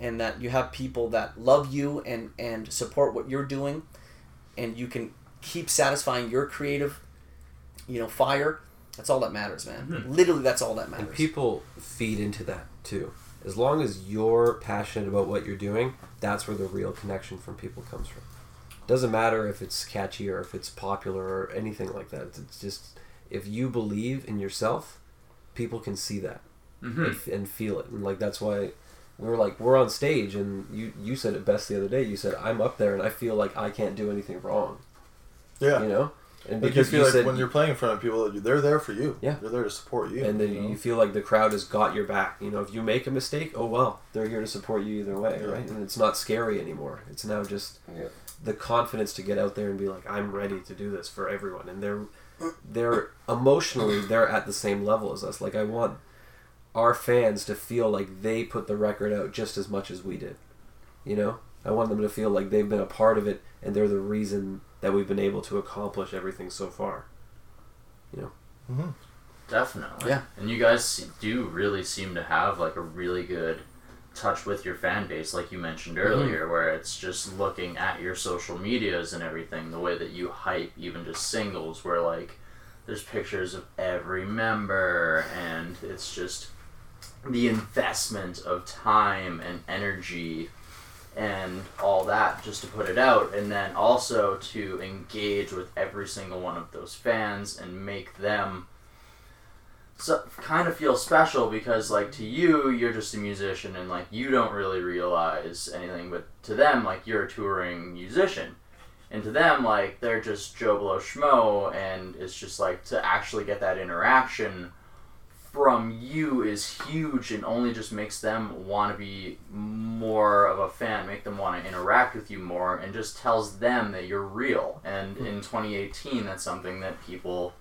[SPEAKER 5] and that you have people that love you and and support what you're doing and you can keep satisfying your creative you know fire that's all that matters man mm-hmm. literally that's all that matters
[SPEAKER 7] And people feed into that too. As long as you're passionate about what you're doing, that's where the real connection from people comes from. Doesn't matter if it's catchy or if it's popular or anything like that. It's just if you believe in yourself, people can see that mm-hmm. and, f- and feel it. And like that's why we're like we're on stage and you you said it best the other day. You said I'm up there and I feel like I can't do anything wrong.
[SPEAKER 1] Yeah.
[SPEAKER 7] You know? And
[SPEAKER 1] Like you feel like
[SPEAKER 7] said
[SPEAKER 1] when you're playing in front of people, they're there for you.
[SPEAKER 7] Yeah.
[SPEAKER 1] they're there to support you.
[SPEAKER 7] and then
[SPEAKER 1] you know?
[SPEAKER 7] you feel like the crowd has got your back. You know, if you make a mistake, oh well, they're here to support you either way,
[SPEAKER 1] Yeah.
[SPEAKER 7] right? And it's not scary anymore. It's now just the confidence to get out there and be like, I'm ready to do this for everyone, and they're they're emotionally they're at the same level as us. Like I want our fans to feel like they put the record out just as much as we did. You know, I want them to feel like they've been a part of it and they're the reason that we've been able to accomplish everything so far. You know. Mm-hmm.
[SPEAKER 3] Definitely.
[SPEAKER 5] Yeah.
[SPEAKER 3] And you guys do really seem to have like a really good touch with your fan base, like you mentioned mm-hmm. earlier, where it's just looking at your social medias and everything, the way that you hype even just singles, where like there's pictures of every member, and it's just the investment of time and energy and all that just to put it out and then also to engage with every single one of those fans and make them so kind of feel special because like to you you're just a musician and like you don't really realize anything but to them like you're a touring musician. And to them, like they're just Joe Blow Schmo, and it's just like to actually get that interaction from you is huge and only just makes them want to be more of a fan, make them want to interact with you more, and just tells them that you're real. And in 2018, that's something that people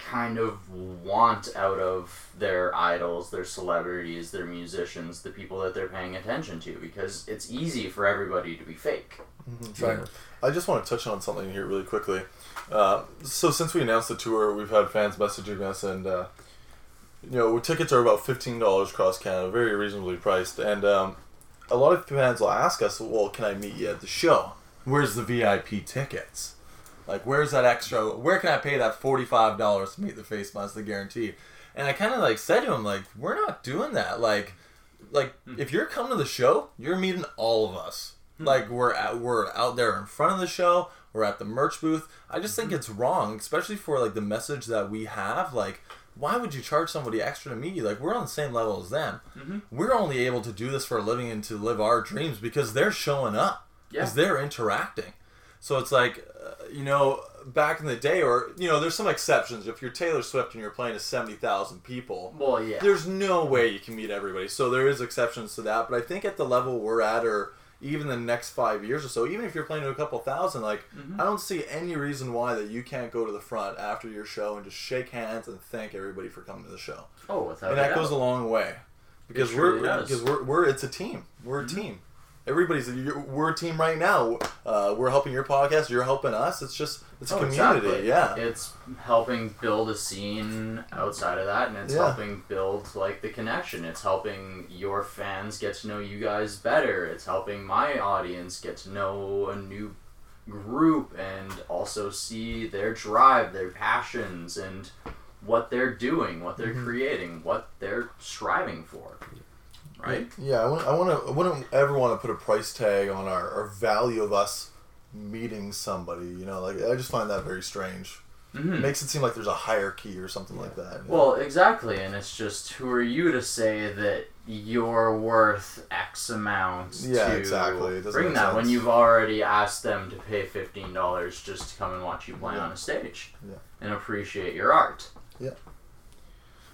[SPEAKER 3] kind of want out of their idols, their celebrities, their musicians, the people that they're paying attention to, because it's easy for everybody to be fake.
[SPEAKER 9] Right. I just want to touch on something here really quickly. Uh, so since we announced the tour, we've had fans messaging us, and uh, you know, tickets are about fifteen dollars across Canada, very reasonably priced. And um, a lot of fans will ask us, "Well, can I meet you at the show? Where's the VIP tickets? Like, where's that extra? Where can I pay that forty-five dollars to meet the face mask, the guarantee?" And I kind of like said to him, like, "We're not doing that. Like, like if you're coming to the show, you're meeting all of us." Like we're at, we're out there in front of the show. We're at the merch booth. I just think it's wrong, especially for like the message that we have. Like, why would you charge somebody extra to meet you? Like, we're on the same level as them. We're only able to do this for a living and to live our dreams because they're showing up. Because they're interacting. So it's like, uh, you know, back in the day, or you know, there's some exceptions. If you're Taylor Swift and you're playing to seventy thousand people,
[SPEAKER 3] Well, yeah.
[SPEAKER 9] there's no way you can meet everybody. So there is exceptions to that. But I think at the level we're at, or even the next five years or so, even if you're playing to a couple thousand, like mm-hmm. I don't see any reason why that you can't go to the front after your show and just shake hands and thank everybody for coming to the show.
[SPEAKER 3] oh, without
[SPEAKER 9] and that goes a long way because we're
[SPEAKER 3] does.
[SPEAKER 9] because we're, we're it's a team. We're a mm-hmm. team. Everybody's we're a team right now. Uh, we're helping your podcast. You're helping us. It's just it's a
[SPEAKER 3] Oh,
[SPEAKER 9] community.
[SPEAKER 3] exactly.
[SPEAKER 9] Yeah.
[SPEAKER 3] It's helping build a scene outside of that, and it's
[SPEAKER 9] Yeah.
[SPEAKER 3] helping build like the connection. It's helping your fans get to know you guys better. It's helping my audience get to know a new group and also see their drive, their passions, and what they're doing, what they're creating, what they're striving for. Right?
[SPEAKER 9] Yeah, I, want, I, want to, I wouldn't ever want to put a price tag on our, our value of us meeting somebody. You know, like I just find that very strange.
[SPEAKER 3] Mhm.
[SPEAKER 9] It makes it seem like there's a hierarchy or something like that. you know?
[SPEAKER 3] Well, exactly, and it's just who are you to say that you're worth X amount
[SPEAKER 9] Yeah,
[SPEAKER 3] to
[SPEAKER 9] exactly. It
[SPEAKER 3] bring
[SPEAKER 9] make
[SPEAKER 3] that when you've already asked them to pay fifteen dollars just to come and watch you play
[SPEAKER 9] Yeah.
[SPEAKER 3] on a stage
[SPEAKER 9] Yeah.
[SPEAKER 3] and appreciate your art.
[SPEAKER 9] yeah,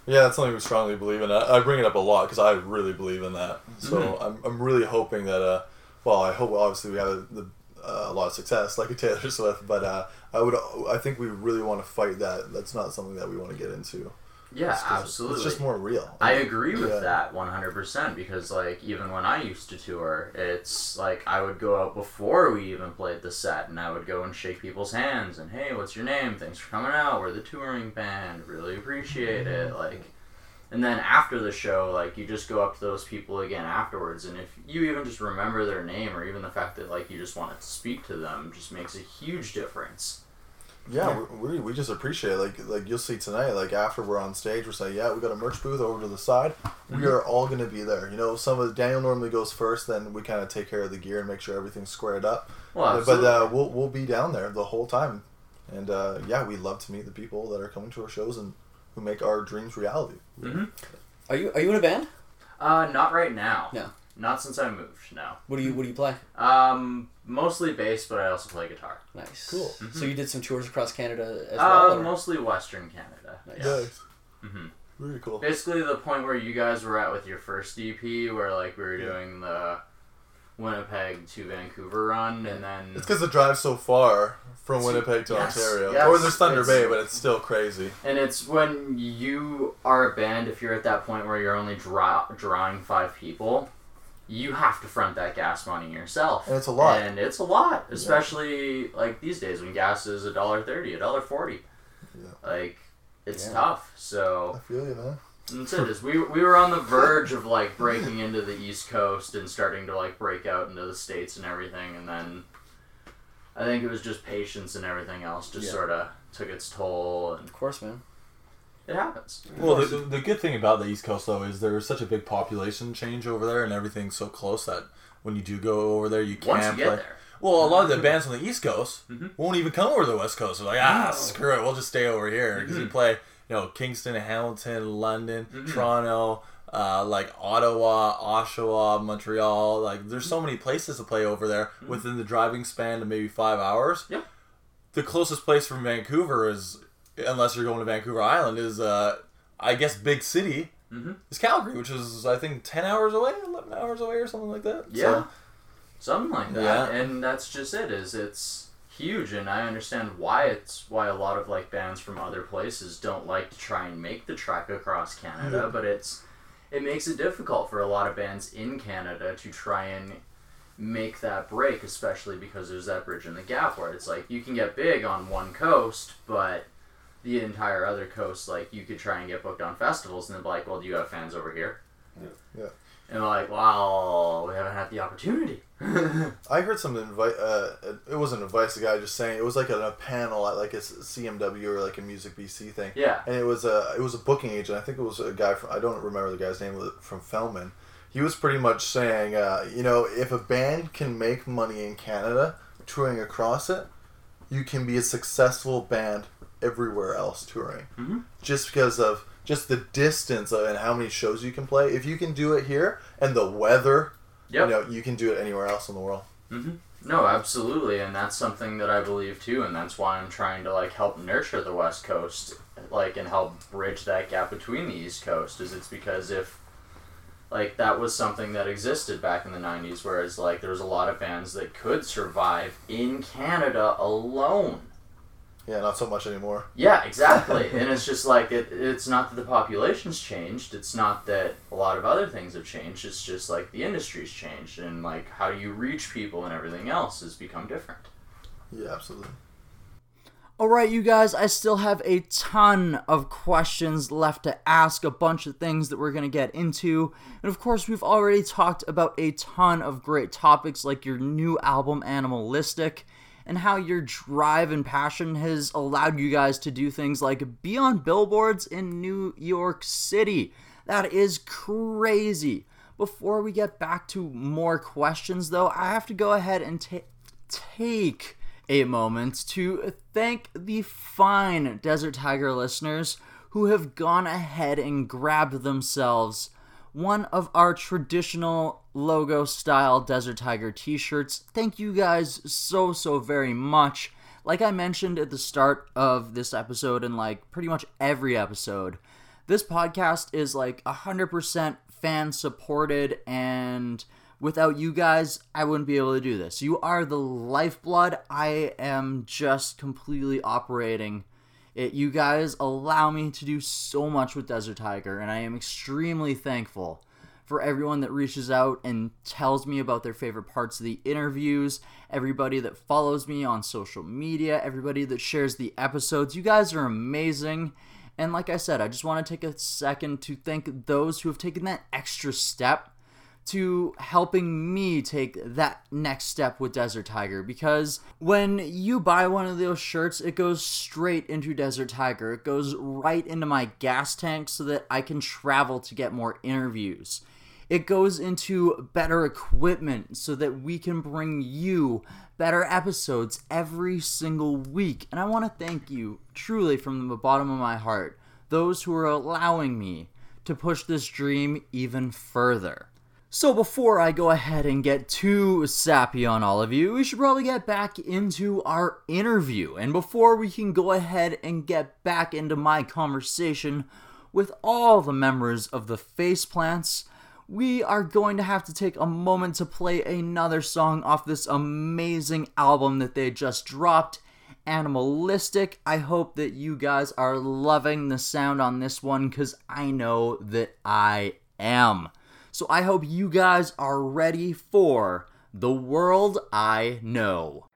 [SPEAKER 9] that's something we strongly believe in. I, I bring it up a lot because I really believe in that. So
[SPEAKER 3] Mm-hmm.
[SPEAKER 9] I'm, I'm really hoping that. Uh, well, I hope obviously we have a, the, uh, a lot of success like a [LAUGHS] Taylor Swift, but uh, I would I think we really want to fight that. That's not something that we want to get into.
[SPEAKER 3] Yeah, absolutely.
[SPEAKER 9] It's just more real.
[SPEAKER 3] I agree with
[SPEAKER 9] Yeah.
[SPEAKER 3] that 100% because like even when I used to tour, it's like I would go out before we even played the set and I would go and shake people's hands and hey, what's your name? Thanks for coming out. We're the touring band. Really appreciate it. Mm-hmm. Like and then after the show, like you just go up to those people again afterwards and if you even just remember their name or even the fact that like you just wanted to speak to them just makes a huge difference.
[SPEAKER 9] Yeah, We, we, we just appreciate it. like like you'll see tonight. Like after we're on stage, we're saying, yeah, we got a merch booth over to the side. We are all gonna be there. You know, some of Daniel normally goes first, then we kind of take care of the gear and make sure everything's squared up.
[SPEAKER 3] Well,
[SPEAKER 9] but
[SPEAKER 3] absolutely.
[SPEAKER 9] uh, we'll we'll be down there the whole time, and uh, yeah, we love to meet the people that are coming to our shows and who make our dreams reality.
[SPEAKER 5] Are you are you in a band?
[SPEAKER 3] Uh not right now.
[SPEAKER 5] No.
[SPEAKER 3] Not since I moved, no.
[SPEAKER 5] What do you what do you play?
[SPEAKER 3] Um mostly bass, but I also play guitar.
[SPEAKER 5] Nice.
[SPEAKER 9] Cool.
[SPEAKER 5] So you did some tours across Canada as well.
[SPEAKER 3] Uh,
[SPEAKER 5] or-
[SPEAKER 3] mostly Western Canada.
[SPEAKER 5] Nice.
[SPEAKER 9] Nice.
[SPEAKER 3] Mhm.
[SPEAKER 9] Really cool.
[SPEAKER 3] Basically, the point where you guys were at with your first EP, where like we were doing the Winnipeg to Vancouver run, and then
[SPEAKER 9] It's because the drive's so far from Winnipeg to
[SPEAKER 3] Yes,
[SPEAKER 9] Ontario,
[SPEAKER 3] yes,
[SPEAKER 9] or there's Thunder Bay, but it's still crazy.
[SPEAKER 3] and it's when you are a band. If you're at that point where you're only draw, drawing five people, you have to front that gas money yourself,
[SPEAKER 9] And it's a lot.
[SPEAKER 3] And it's a lot, especially like these days when gas is a dollar thirty, a dollar forty.
[SPEAKER 9] Yeah.
[SPEAKER 3] Like it's
[SPEAKER 5] Yeah.
[SPEAKER 3] tough. So
[SPEAKER 9] I feel you, man.
[SPEAKER 3] That's it. Is we we were on the verge of like breaking into the East Coast and starting to like break out into the states and everything, and then I think it was just patience and everything else just
[SPEAKER 5] Yeah.
[SPEAKER 3] sort of took its toll, and
[SPEAKER 5] Of course, man.
[SPEAKER 3] It happens.
[SPEAKER 4] Well, the, the good thing about the East Coast though is there's such a big population change over there, and everything's so close that when you do go over there, you can't
[SPEAKER 3] Once you
[SPEAKER 4] play.
[SPEAKER 3] get there,
[SPEAKER 4] Well, a lot of the bands on the East Coast
[SPEAKER 3] Mhm.
[SPEAKER 4] won't even come over to the West Coast. They're like, ah,
[SPEAKER 3] No.
[SPEAKER 4] screw it, we'll just stay over here because
[SPEAKER 3] Mm-hmm.
[SPEAKER 4] you play, you know, Kingston, Hamilton, London, Toronto,
[SPEAKER 3] uh, like Ottawa, Oshawa, Montreal. Like there's so many places to play over there within the driving span of maybe five hours.
[SPEAKER 1] Yep.
[SPEAKER 3] The closest place from Vancouver is, unless you're going to Vancouver Island, is uh, I guess big city.
[SPEAKER 1] Mhm.
[SPEAKER 3] Is Calgary, which is I think ten hours away, eleven hours away, or something like that.
[SPEAKER 1] Yeah.
[SPEAKER 3] So,
[SPEAKER 1] something like that
[SPEAKER 3] Yeah.
[SPEAKER 1] and that's just it is it's huge and i understand why it's why a lot of like bands from other places don't like to try and make the trek across canada but it's it makes it difficult for a lot of bands in canada to try and make that break especially because there's that bridge in the gap where it's like you can get big on one coast but the entire other coast like you could try and get booked on festivals and then be like well do you have fans over here
[SPEAKER 9] Yeah. yeah.
[SPEAKER 1] and they're like "Wow, we haven't had the opportunity [LAUGHS]
[SPEAKER 9] I heard some advice. Uh, it wasn't advice. The guy just saying it was like a, a panel at like a CMW or like a Music BC thing.
[SPEAKER 1] Yeah.
[SPEAKER 9] And it was a it was a booking agent. I think it was a guy from I don't remember the guy's name from Feldman. He was pretty much saying, uh, you know, if a band can make money in Canada touring across it, you can be a successful band everywhere else touring.
[SPEAKER 1] Mhm.
[SPEAKER 9] Just because of just the distance of, and how many shows you can play. If you can do it here and the weather,
[SPEAKER 1] Yep.
[SPEAKER 9] you know, you can do it anywhere else in the world.
[SPEAKER 1] No, absolutely, and that's something that I believe too, and that's why I'm trying to like help nurture the West Coast, like and help bridge that gap between the East Coast. Is it's because if like that was something that existed back in the '90s, whereas like there was a lot of bands that could survive in Canada alone.
[SPEAKER 9] Yeah, not so much anymore.
[SPEAKER 1] Yeah, exactly. [LAUGHS] and it's just like it, it's not that the population's changed. It's not that a lot of other things have changed. It's just like the industry's changed and like how you reach people and everything else has become different.
[SPEAKER 9] Yeah, absolutely.
[SPEAKER 1] Alright, you guys, I still have a ton of questions left to ask, a bunch of things that we're going to get into. And of course, we've already talked about a ton of great topics like your new album, Animalistic, and how your drive and passion has allowed you guys to do things like be on billboards in New York City. That is crazy. Before we get back to more questions, though, I have to go ahead and ta- take a moment to thank the fine Desert Tiger listeners who have gone ahead and grabbed themselves one of our traditional logo style Desert Tiger t shirts. Thank you guys so, so very much. Like I mentioned at the start of this episode, and like pretty much every episode, this podcast is like 100% fan supported and without you guys i wouldn't be able to do this you are the lifeblood i am just completely operating it you guys allow me to do so much with desert tiger and i am extremely thankful for everyone that reaches out and tells me about their favorite parts of the interviews everybody that follows me on social media everybody that shares the episodes you guys are amazing and like I said, I just want to take a second to thank those who have taken that extra step to helping me take that next step with Desert Tiger because when you buy one of those shirts, it goes straight into Desert Tiger. It goes right into my gas tank so that I can travel to get more interviews. It goes into better equipment so that we can bring you better episodes every single week. And I want to thank you truly from the bottom of my heart, those who are allowing me to push this dream even further. So before I go ahead and get too sappy on all of you, we should probably get back into our interview. And before we can go ahead and get back into my conversation with all the members of the Faceplants, we are going to have to take a moment to play another song off this amazing album that they just dropped, Animalistic. I hope that you guys are loving the sound on this one because I know that I am. So I hope you guys are ready for The World I Know.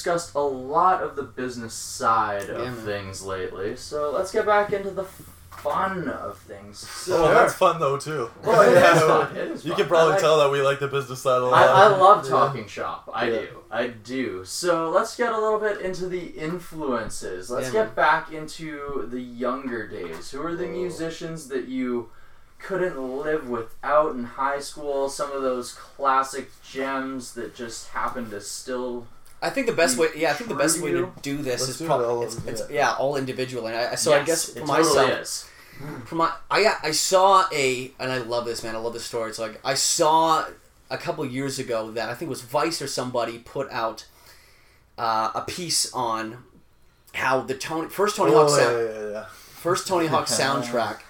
[SPEAKER 3] Discussed a lot of the business side of
[SPEAKER 5] man.
[SPEAKER 3] things lately, so let's get back into the fun of things. Oh, so,
[SPEAKER 9] Oh, that's fun though too. [LAUGHS]
[SPEAKER 3] Well, it is
[SPEAKER 9] Yeah. [LAUGHS]
[SPEAKER 3] fun. It is
[SPEAKER 9] You
[SPEAKER 3] fun.
[SPEAKER 9] can probably
[SPEAKER 3] like-
[SPEAKER 9] tell that we like the business side a lot.
[SPEAKER 3] I, I love
[SPEAKER 9] Yeah.
[SPEAKER 3] talking shop. I
[SPEAKER 9] Yeah.
[SPEAKER 3] do. I do. So let's get a little bit into the influences. Let's
[SPEAKER 5] Yeah,
[SPEAKER 3] get back into the younger days. Who are the musicians that you couldn't live without in high school? Some of those classic gems that just happen to still.
[SPEAKER 5] I think the best way, yeah, I think the best way
[SPEAKER 3] to
[SPEAKER 5] do this
[SPEAKER 9] Let's
[SPEAKER 5] is
[SPEAKER 9] do
[SPEAKER 5] probably
[SPEAKER 9] all
[SPEAKER 5] it's, it's
[SPEAKER 9] yeah.
[SPEAKER 5] all individual. And I, so I guess for myself,
[SPEAKER 3] is.
[SPEAKER 5] for my I I saw a and I love this man. I love this story. It's like I saw a couple years ago that I think it was Vice or somebody put out uh, a piece on how the Tony first Tony Hawk
[SPEAKER 9] Oh,
[SPEAKER 5] sound,
[SPEAKER 9] yeah, yeah, yeah.
[SPEAKER 5] first Tony Hawk [LAUGHS] soundtrack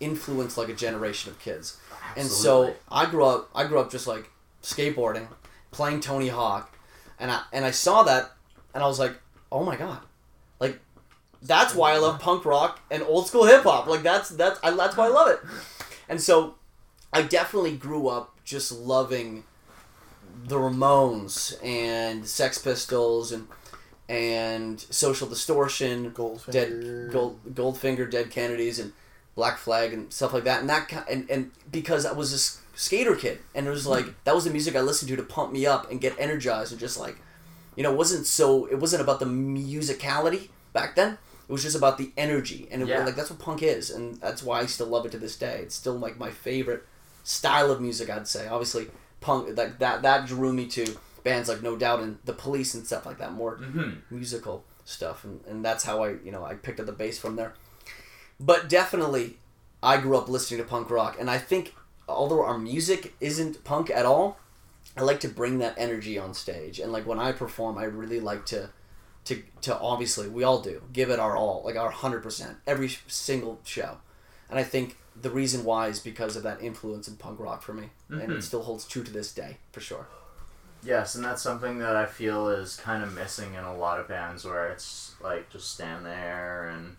[SPEAKER 5] influenced like a generation of kids. And so I grew up I grew up just like skateboarding, playing Tony Hawk, and I and I saw that and I was like, "Oh my god." Like that's why I love punk rock and old school hip hop. Like that's that's I, that's why I love it. And so I definitely grew up just loving the Ramones and Sex Pistols and and Social Distortion,
[SPEAKER 9] Goldfinger.
[SPEAKER 5] Dead Gold, Goldfinger, Dead Kennedys, and Black Flag and stuff like that. And that and and because I was s- skater kid, and it was like that was the music I listened to to pump me up and get energized and just like, you know, it wasn't so it wasn't about the musicality back then. It was just about the energy, and it,
[SPEAKER 3] Yeah.
[SPEAKER 5] like that's what punk is, and that's why I still love it to this day. It's still like my favorite style of music. I'd say, obviously, punk like that that drew me to bands like No Doubt and The Police and stuff like that, more mm-hmm. musical stuff, and, and that's how I you know I picked up the bass from there. But definitely, I grew up listening to punk rock, and I think although our music isn't punk at all, I like to bring that energy on stage, and like when I perform, I really like to. To, to obviously we all do give it our all like our 100% every single show. And i think the reason why is because of that influence in punk rock for me. And it mm-hmm. still holds true to this day for sure.
[SPEAKER 3] Yes, and that's something that I feel is kind of missing in a lot of bands where it's like just stand there and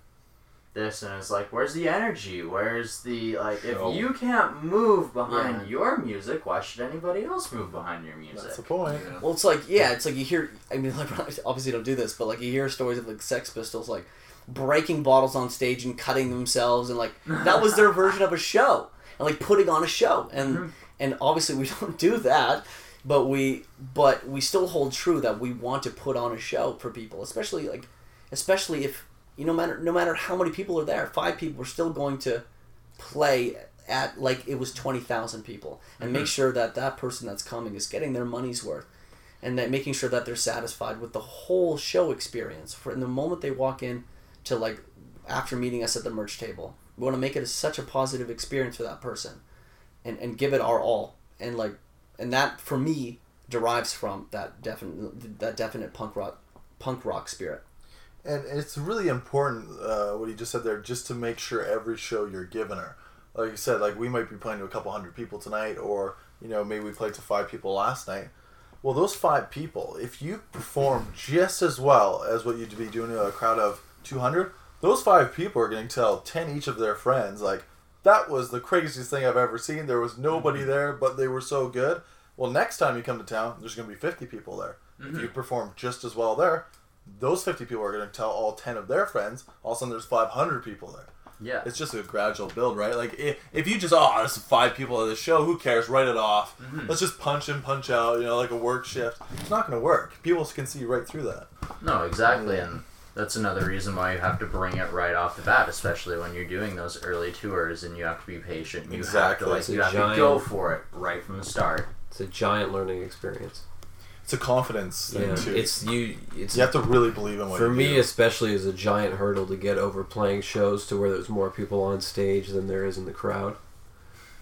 [SPEAKER 3] this and it's like where's the energy? Where's the like
[SPEAKER 4] Show.
[SPEAKER 3] if you can't move behind
[SPEAKER 5] Yeah.
[SPEAKER 3] your music, why should anybody else move behind your music
[SPEAKER 9] That's
[SPEAKER 3] music?
[SPEAKER 9] the point.
[SPEAKER 5] Well, it's like yeah, it's like you hear. I mean, like [LAUGHS] obviously don't do this, but like you hear stories of like Sex Pistols like breaking bottles on stage and cutting themselves, and like that was their [LAUGHS] version of a show, and like putting on a show, and mm-hmm. and obviously we [LAUGHS] don't do that, but we but we still hold true that we want to put on a show for people, especially like especially if you no matter no matter how many people are there, five people are still going to play at like it was 20,000 people. And make mm-hmm. sure that that person that's coming is getting their money's worth. And that making sure that they're satisfied with the whole show experience. For in the moment they walk in to like after meeting us at the merch table we want to make it as such a positive experience for that person. And and give it our all. And like and that for me derives from that definite that definite punk rock punk rock spirit
[SPEAKER 9] And it's really important uh, what he just said there, just to make sure every show you're giving her. Like you said, like we might be playing to a couple hundred people tonight, or you know maybe we played to five people last night. Well, those five people, if you perform just as well as what you'd be doing to a crowd of two hundred, those five people are going to tell ten each of their friends like that was the craziest thing I've ever seen. There was nobody there, but they were so good. Well, next time you come to town, there's going to be fifty people there. If you perform just as well there, those 50 people are going to tell all 10 of their friends. All of a sudden, there's 500 people there.
[SPEAKER 3] Yeah.
[SPEAKER 9] It's just a gradual build, right? Like, if, if you just, oh, there's five people at the show, who cares? Write it off. Mm-hmm. Let's just punch in, punch out, you know, like a work shift. It's not going to work. People can see right through that.
[SPEAKER 3] No, exactly, and that's another reason why you have to bring it right off the bat, especially when you're doing those early tours and you have to be patient. You
[SPEAKER 9] Exactly.
[SPEAKER 3] have to like
[SPEAKER 7] It's a
[SPEAKER 3] you have
[SPEAKER 7] giant-
[SPEAKER 3] to go for it right from the start.
[SPEAKER 7] It's a giant learning experience.
[SPEAKER 9] It's a confidence thing,
[SPEAKER 7] Yeah,
[SPEAKER 9] too.
[SPEAKER 7] it's you. It's
[SPEAKER 9] you have to really believe in what
[SPEAKER 7] for
[SPEAKER 9] you
[SPEAKER 7] me
[SPEAKER 9] do.
[SPEAKER 7] especially is a giant hurdle to get over playing shows to where there's more people on stage than there is in the crowd.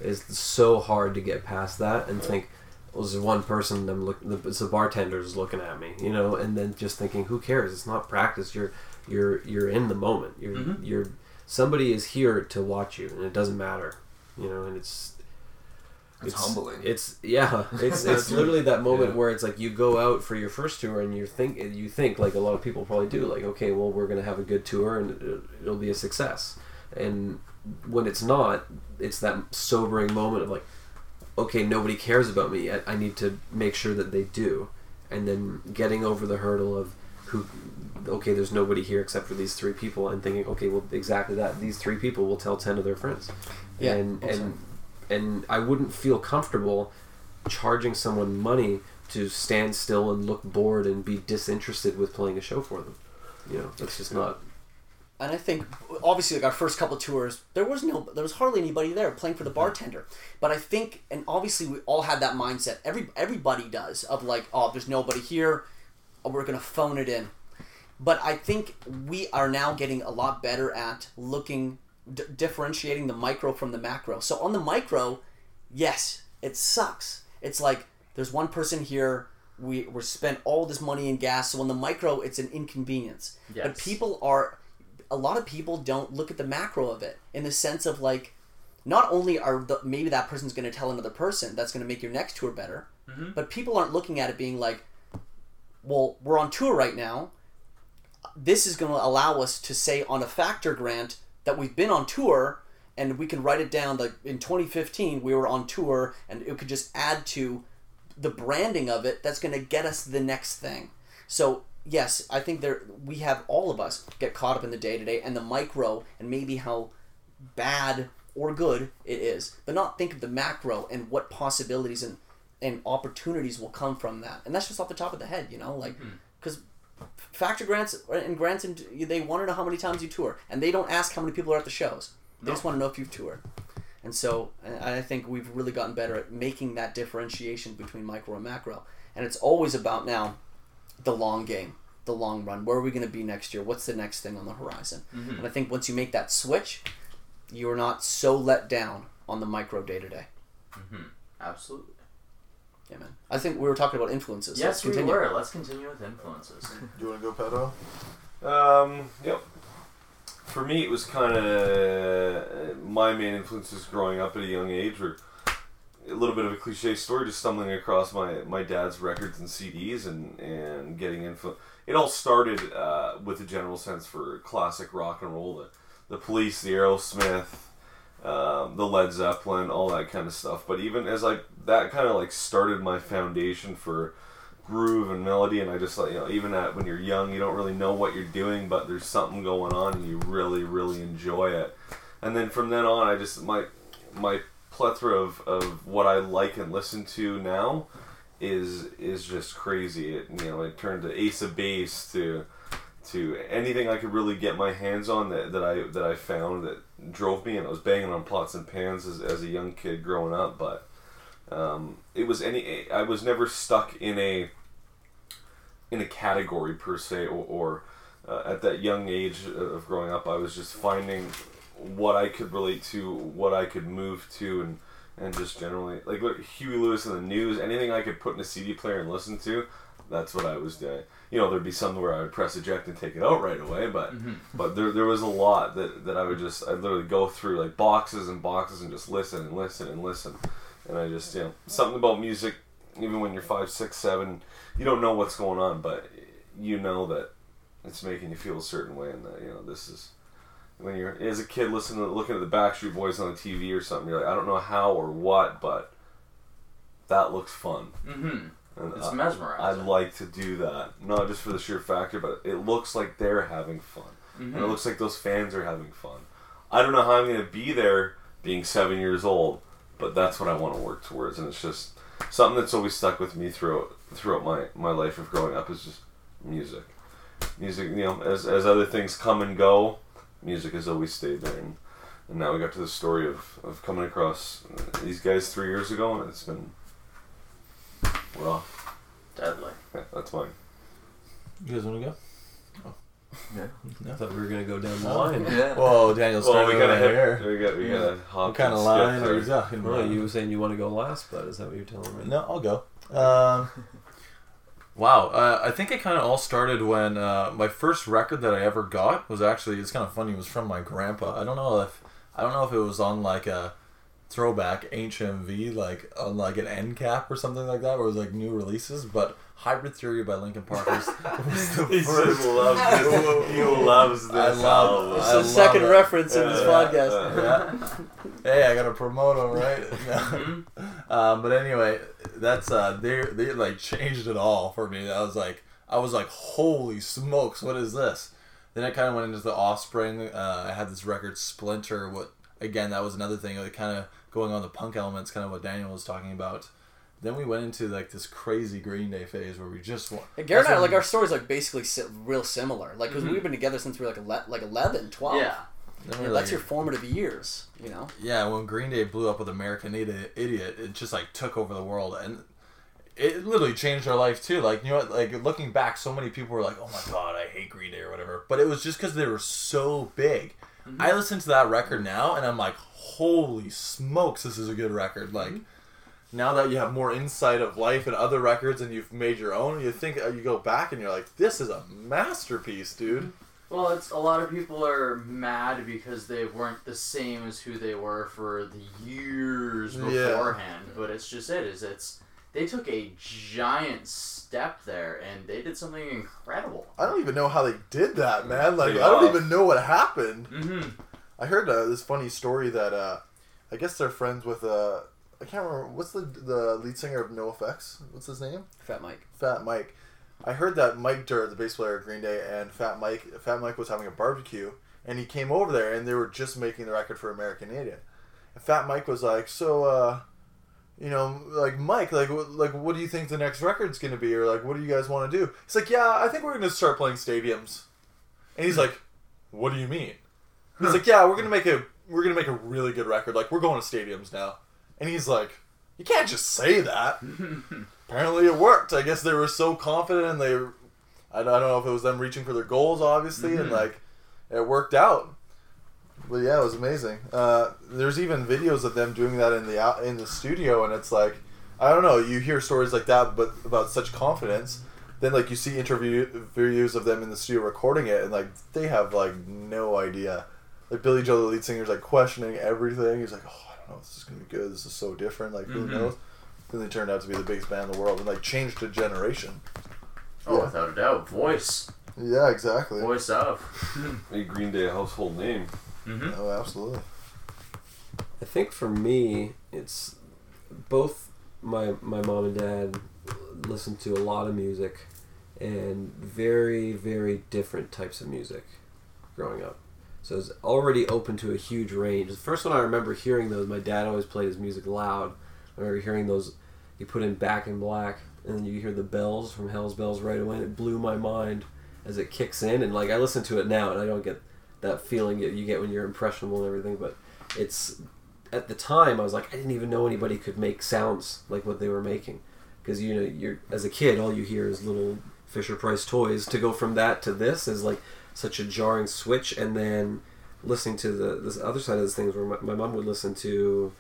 [SPEAKER 7] It's so hard to get past that and think, well, there's one person I'm look, the, it's the bartender's looking at me, you know, and then just thinking, who cares? It's not practice. You're you're you're in the moment. You're mm-hmm. you're somebody is here to watch you, and it doesn't matter, you know, and it's
[SPEAKER 8] It's humbling.
[SPEAKER 7] It's yeah. [LAUGHS] It's it's literally that moment where it's like you go out for your first tour and you think you think like a lot of people probably do like okay well we're gonna have a good tour and it- it'll be a success and when it's not it's that sobering moment of like okay nobody cares about me I, I need to make sure that they do and then getting over the hurdle of who okay there's nobody here except for these three people and thinking okay well exactly that these three people will tell 10 of their friends
[SPEAKER 5] Yeah,
[SPEAKER 7] and
[SPEAKER 5] also.
[SPEAKER 7] and and I wouldn't feel comfortable charging someone money to stand still and look bored and be disinterested with playing a show for them you know that's just not
[SPEAKER 5] and I think obviously like our first couple tours, there was no, there was hardly anybody there playing for the bartender. But I think, and obviously we all had that mindset. Every everybody does of like, oh, there's nobody here, oh, we're gonna phone it in. But I think we are now getting a lot better at looking, d- differentiating the micro from the macro. So on the micro, yes, it sucks. It's like there's one person here. We we spent all this money in gas. So on the micro, it's an inconvenience.
[SPEAKER 3] Yes.
[SPEAKER 5] But people are a lot of people don't look at the macro of it in the sense of like not only are the, maybe that person's going to tell another person that's going to make your next tour better mm-hmm. but people aren't looking at it being like well we're on tour right now this is going to allow us to say on a factor grant that we've been on tour and we can write it down like in 2015 we were on tour and it could just add to the branding of it that's going to get us the next thing. So yes i think there we have all of us get caught up in the day to day and the micro and maybe how bad or good it is. But not think of the macro and what possibilities and and opportunities will come from that. And that's just off the top of the head you know like because factor grants and grants and they want to know how many times you tour and they don't ask how many people are at the shows they just want to know if you've toured and so I think we've really gotten better at making that differentiation between micro and macro. And it's always about now the long game, the long run. Where are we going to be next year? What's the next thing on the horizon? Mm-hmm. And I think once you make that switch, you're not so let down on the micro day to day. Mm-hmm.
[SPEAKER 3] Absolutely.
[SPEAKER 5] Yeah, man. I think we were talking about influences.
[SPEAKER 3] Yes,
[SPEAKER 5] let's
[SPEAKER 3] we
[SPEAKER 5] continue.
[SPEAKER 3] were. Let's continue with influences. [LAUGHS]
[SPEAKER 1] Do you want to go, Pato?
[SPEAKER 4] Um, yep. For me, it was kind of my main influences growing up at a young age were a little bit of a cliche story, just stumbling across my, my dad's records and CDs and, and getting influ It all started uh, with a general sense for classic rock and roll, the, the Police, the Aerosmith, um, the Led Zeppelin, all that kind of stuff. But even as like that kind of like started my foundation for groove and melody and I just like you know even at when you're young you don't really know what you're doing but there's something going on and you really really enjoy it. And then from then on I just my my plethora of, of what I like and listen to now is is just crazy. It you know it turned to Ace of Base to to anything I could really get my hands on that, that I that I found that drove me and I was banging on pots and pans as, as a young kid growing up but um, it was any I was never stuck in a in a category per se or, or uh, at that young age of growing up I was just finding what I could relate to what I could move to and and just generally like look Huey Lewis and the News anything I could put in a CD player and listen to that's what I was doing. You know there'd be some where I would press eject and take it out right away but but there, there was a lot that, that I would just I'd literally go through like boxes and boxes and just listen and listen and listen and I just you know something about music even when you're five six seven you don't know what's going on but you know that it's making you feel a certain way and that you know this is when you're as a kid listening to looking at the Backstreet Boys on the TV or something you're like I don't know how or what but that looks fun.
[SPEAKER 3] Mm-hmm.
[SPEAKER 4] and
[SPEAKER 3] It's
[SPEAKER 4] I-
[SPEAKER 3] mesmerizing.
[SPEAKER 4] I'd like to do that. Not just for the sheer factor but it looks like they're having fun. And it looks like those fans are having fun. I don't know how I'm going to be there being seven years old but that's what I want to work towards and it's just something that's always stuck with me throughout throughout my, my life of growing up is just music music you know as, as other things come and go music has always stayed there and, and now we got to the story of, of coming across these guys three years ago and it's been rough
[SPEAKER 3] Deadly.
[SPEAKER 4] yeah, that's mine
[SPEAKER 9] You guys want to go?
[SPEAKER 7] I thought we were gonna go down the line.
[SPEAKER 8] Yeah.
[SPEAKER 9] Whoa, Daniel's
[SPEAKER 4] well we
[SPEAKER 9] starting
[SPEAKER 4] gotta
[SPEAKER 9] over
[SPEAKER 4] hit,
[SPEAKER 9] here.
[SPEAKER 4] we got we gotta hop
[SPEAKER 9] What kind of line
[SPEAKER 4] skip
[SPEAKER 9] are you
[SPEAKER 4] there.
[SPEAKER 9] talking
[SPEAKER 7] Well, you were saying you want to go last, but is that what you're telling me?
[SPEAKER 9] No, I'll go. Um, [LAUGHS] wow, uh, I think it kind of all started when uh, my first record that I ever got was actually it's kind of funny. It was from my grandpa. I don't know if I don't know if it was on like a throwback HMV, like on like an end cap or something like that, where it was like new releases. But Hybrid Theory by Linkin Park was, [LAUGHS] was the [LAUGHS]
[SPEAKER 4] He
[SPEAKER 9] first.
[SPEAKER 4] just loves [LAUGHS] this. He loves this
[SPEAKER 9] I love-
[SPEAKER 4] album.
[SPEAKER 5] It's
[SPEAKER 9] I
[SPEAKER 5] the second
[SPEAKER 9] it.
[SPEAKER 5] reference in this
[SPEAKER 4] Yeah,
[SPEAKER 5] podcast.
[SPEAKER 4] yeah.
[SPEAKER 9] yeah. Hey, I gotta promote him, right? No. um, but anyway, that's uh they they like changed it all for me. I was like I was like holy smokes, what is this? Then I kind of went into the Offspring. Uh, I had this record Splinter. What again? That was another thing. Like kind of going on the punk elements, kind of what Daniel was talking about. Then we went into like this crazy Green Day phase where we just want.
[SPEAKER 5] Yeah, Garrett and I, like our stories, like basically si- real similar. Like, because mm-hmm. we've been together since we were like ele- like 11, 12.
[SPEAKER 3] Yeah.
[SPEAKER 9] then
[SPEAKER 5] Yeah,
[SPEAKER 9] we're
[SPEAKER 5] that's your formative years, you know.
[SPEAKER 9] Yeah, when Green Day blew up with American Idiot, Idiot, it just like took over the world, and it literally changed our life too. Like you know, what, like looking back, so many people were like, "Oh my god, I hate Green Day" or whatever. But it was just because they were so big. Mm-hmm. I listen to that record now, and I'm like, "Holy smokes, this is a good record!" Like now that you have more insight of life and other records, and you've made your own, you think uh, you go back and you're like, "This is a masterpiece, dude."
[SPEAKER 3] Well, it's a lot of people are mad because they weren't the same as who they were for the years
[SPEAKER 1] Yeah.
[SPEAKER 3] beforehand. But it's just it is it's they took a giant step there and they did something incredible.
[SPEAKER 1] I don't even know how they did that, man. Like I don't even know what happened.
[SPEAKER 3] Mm-hmm.
[SPEAKER 1] I heard uh, this funny story that uh, I guess they're friends with uh, I can't remember what's the the lead singer of NoFX. What's his name?
[SPEAKER 5] Fat Mike.
[SPEAKER 1] Fat Mike. I heard that Mike Dirnt, the bass player of Green Day, and Fat Mike, Fat Mike was having a barbecue, and he came over there, and they were just making the record for American Idiot. And Fat Mike was like, "So, uh, you know, like Mike, like, what, like, what do you think the next record's gonna be, or like, what do you guys want to do?" He's like, "Yeah, I think we're gonna start playing stadiums." And he's [LAUGHS] like, "What do you mean?" He's like, "Yeah, we're gonna make a we're gonna make a really good record. Like, we're going to stadiums now." And he's like, "You can't just say that." [LAUGHS] apparently it worked. I guess they were so confident and they, I don't I don't know if it was them reaching for their goals, obviously, and like it worked out. But yeah, it was amazing. Uh, there's even videos of them doing that in the out in the studio, and it's like, I don't know. You hear stories like that, but about such confidence. Then like you see interview videos of them in the studio recording it, and like they have like no idea. Like Billie Joe, the lead singer, is like questioning everything. He's like, "Oh, I don't know. if This is gonna be good. This is so different. Like, who
[SPEAKER 3] Mhm.
[SPEAKER 1] knows?" Then they turned out to be the biggest band in the world and like changed a generation.
[SPEAKER 3] Oh,
[SPEAKER 1] Yeah.
[SPEAKER 3] without a doubt, voice,
[SPEAKER 1] Yeah, exactly.
[SPEAKER 3] voice of. [LAUGHS]
[SPEAKER 4] Made Green Day a household name.
[SPEAKER 3] Mm-hmm.
[SPEAKER 1] Oh, absolutely.
[SPEAKER 7] I think for me, it's both my my mom and dad listened to a lot of music and very very different types of music growing up. So it's already open to a huge range. The first one I remember hearing those, my dad always played his music loud. I remember hearing those. He put in Back in Black, and then you hear the bells from Hell's Bells right away, and it blew my mind as it kicks in. And like I listen to it now, and I don't get that feeling that you get when you're impressionable and everything, but it's at the time I was like I didn't even know anybody could make sounds like what they were making because you know you're as a kid all you hear is little Fisher Price toys to go from that to this is like such a jarring switch and then listening to the this other side of this things where my, my mom would listen to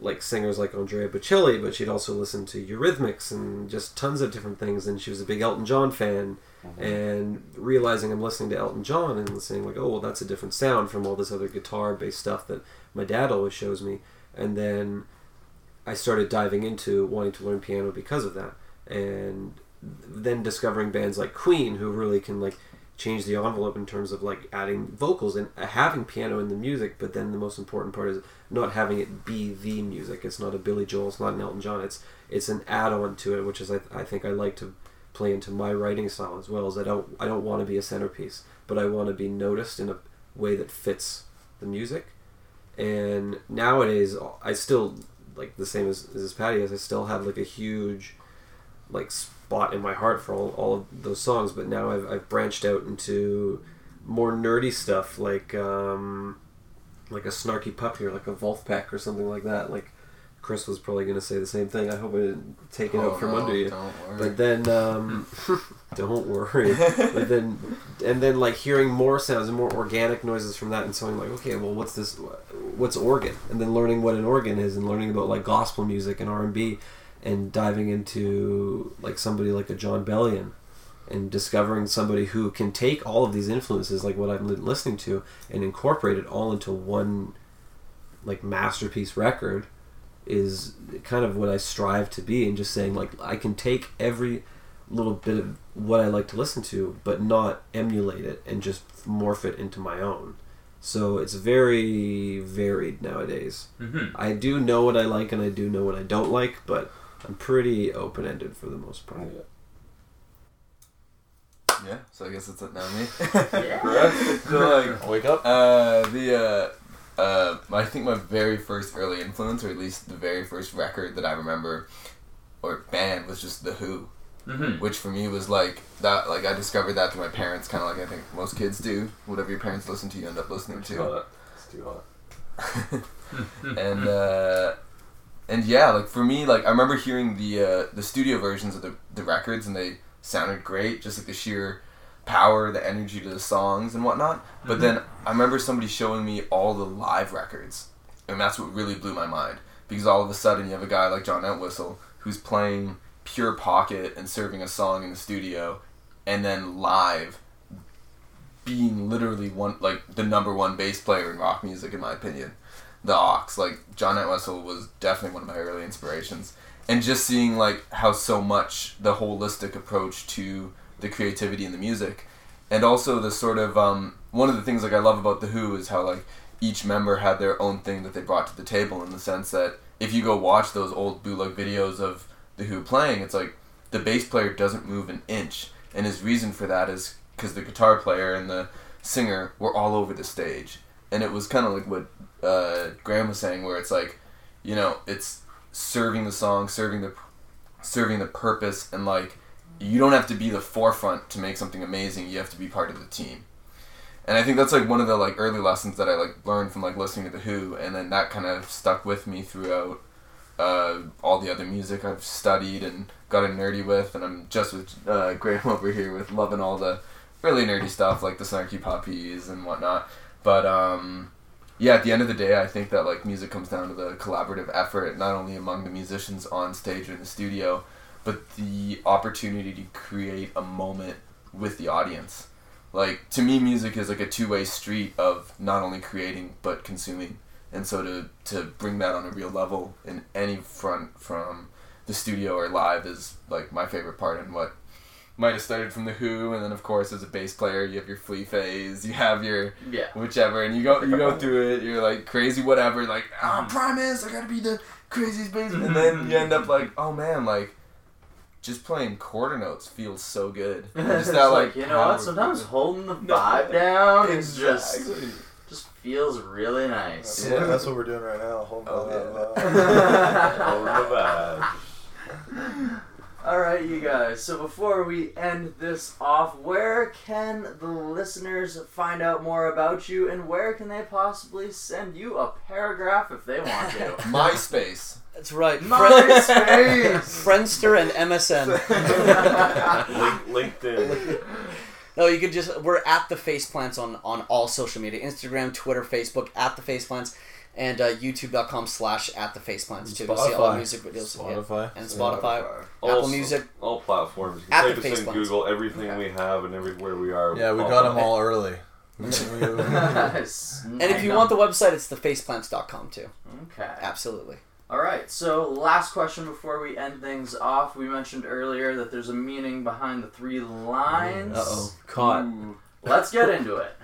[SPEAKER 7] like singers like Andrea Bocelli but she'd also listen to Eurythmics and just tons of different things and she was a big Elton John fan. Mm-hmm. And realizing I'm listening to Elton John and saying like, oh well, that's a different sound from all this other guitar-based stuff that my dad always shows me, and then I started diving into wanting to learn piano because of that, and then discovering bands like Queen who really can like change the envelope in terms of like adding vocals and having piano in the music, but then the most important part is not having it be the music. It's not a Billy Joel, it's not an Elton John. It's it's an add-on to it, which is I, I think I like to play into my writing style as well. Is I don't I don't want to be a centerpiece, but I want to be noticed in a way that fits the music. And nowadays, I still like the same as, as Patty is. I still have like a huge like spot in my heart for all, all of those songs. But now I've, I've branched out into more nerdy stuff like um, like a snarky puppy or like a Vulfpeck or something like that. Like Chris was probably going to say the same thing. I hope I didn't take it out from
[SPEAKER 8] no,
[SPEAKER 7] under you.
[SPEAKER 8] Don't worry.
[SPEAKER 7] But then, um, [LAUGHS] don't worry. but then, and then like hearing more sounds and more organic noises from that, and so I'm like, okay, well, what's this? What's organ? And then learning what an organ is, and learning about like gospel music and R and B, and diving into like somebody like a Jon Bellion, and discovering somebody who can take all of these influences, like what I'm listening to, and incorporate it all into one like masterpiece record is kind of what I strive to be and just saying like I can take every little bit of what I like to listen to but not emulate it and just morph it into my own. So it's very varied nowadays.
[SPEAKER 3] Mm-hmm.
[SPEAKER 7] I do know what I like and I do know what I don't like, but I'm pretty open ended for the most part.
[SPEAKER 8] Yeah, so I guess it's now me.
[SPEAKER 3] Yeah. [LAUGHS]
[SPEAKER 8] so like, [LAUGHS]
[SPEAKER 9] Wake up.
[SPEAKER 8] uh, the uh, uh, I think my very first early influence, or at least the very first record that I remember, or band, was just the Who,
[SPEAKER 3] Mhm.
[SPEAKER 8] which for me was like that. Like I discovered that through my parents, kind of like I think most kids do. Whatever your parents listen to, you end up listening
[SPEAKER 4] It's
[SPEAKER 8] to.
[SPEAKER 4] hot. It's too hot. [LAUGHS]
[SPEAKER 8] and uh, and yeah, like for me, like I remember hearing the uh, the studio versions of the the records, and they sounded great, just like the sheer power, the energy to the songs and whatnot. But then I remember somebody showing me all the live records, and that's what really blew my mind. Because all of a sudden you have a guy like John Entwistle who's playing pure pocket and serving a song in the studio, and then live being literally one like the number one bass player in rock music in my opinion the Ox. Like John Entwistle was definitely one of my early inspirations, and just seeing like how so much the holistic approach to the creativity in the music, and also the sort of um, one of the things like I love about the Who is how like each member had their own thing that they brought to the table in the sense that if you go watch those old bootleg videos of the Who playing, it's like the bass player doesn't move an inch, and his reason for that is because the guitar player and the singer were all over the stage, and it was kind of like what uh, Graham was saying, where it's like, you know, it's serving the song, serving the serving the purpose, and like you don't have to be the forefront to make something amazing. You have to be part of the team. And I think that's like one of the like early lessons that I like learned from like listening to the Who, and then that kind of stuck with me throughout uh, all the other music I've studied and gotten nerdy with, and I'm just with uh, Graham [LAUGHS] over here with loving all the really nerdy stuff like the Snarky Puppies and whatnot. But um, yeah, at the end of the day, I think that like music comes down to the collaborative effort, not only among the musicians on stage or in the studio, but the opportunity to create a moment with the audience. Like to me, music is like a two-way street of not only creating but consuming, and so to to bring that on a real level in any front from the studio or live is like my favorite part and what might have started from the Who, and then of course as a bass player you have your flea phase, you have your
[SPEAKER 3] Yeah.
[SPEAKER 8] whichever, and you go you go through it. You're like crazy, whatever. Like ah, Primus, I gotta be the craziest bass, and then you end up like, oh man, like just playing quarter notes feels so good. [LAUGHS] And
[SPEAKER 3] It's
[SPEAKER 8] Just that
[SPEAKER 3] like,
[SPEAKER 8] like
[SPEAKER 3] you know what? Sometimes holding the [LAUGHS] vibe down is just just feels really nice.
[SPEAKER 1] That's, what, that's what we're doing right now. Hold
[SPEAKER 8] Oh,
[SPEAKER 1] on.
[SPEAKER 8] yeah. [LAUGHS]
[SPEAKER 4] Oh, the vibe.
[SPEAKER 3] All right, you guys. So before we end this off, where can the listeners find out more about you, and where can they possibly send you a paragraph if they want to? [LAUGHS]
[SPEAKER 8] MySpace.
[SPEAKER 5] That's right.
[SPEAKER 3] MySpace. [LAUGHS]
[SPEAKER 5] Friendster and MSN. [LAUGHS]
[SPEAKER 4] Link, LinkedIn.
[SPEAKER 5] No, you could just we're at the Faceplants on on all social media: Instagram, Twitter, Facebook, at the Faceplants, and uh, YouTube.com slash at the Faceplants too to see all the
[SPEAKER 9] Spotify.
[SPEAKER 5] music videos. Yeah.
[SPEAKER 9] Spotify.
[SPEAKER 5] And Spotify,
[SPEAKER 4] All
[SPEAKER 5] Apple
[SPEAKER 4] s-
[SPEAKER 5] Music.
[SPEAKER 4] all platforms. You
[SPEAKER 5] At
[SPEAKER 4] can
[SPEAKER 5] the
[SPEAKER 4] type us in
[SPEAKER 5] Faceplants.
[SPEAKER 4] Google everything we have and everywhere we are.
[SPEAKER 9] Yeah, we
[SPEAKER 4] All [LAUGHS]
[SPEAKER 9] got them all early.
[SPEAKER 3] Nice.
[SPEAKER 5] And if you want the website, it's thefaceplants.com too.
[SPEAKER 3] Okay.
[SPEAKER 5] Absolutely.
[SPEAKER 3] All right. So last question before we end things off. We mentioned earlier that there's a meaning behind the three lines.
[SPEAKER 7] Uh-oh. Caught.
[SPEAKER 3] Ooh. Let's get into it.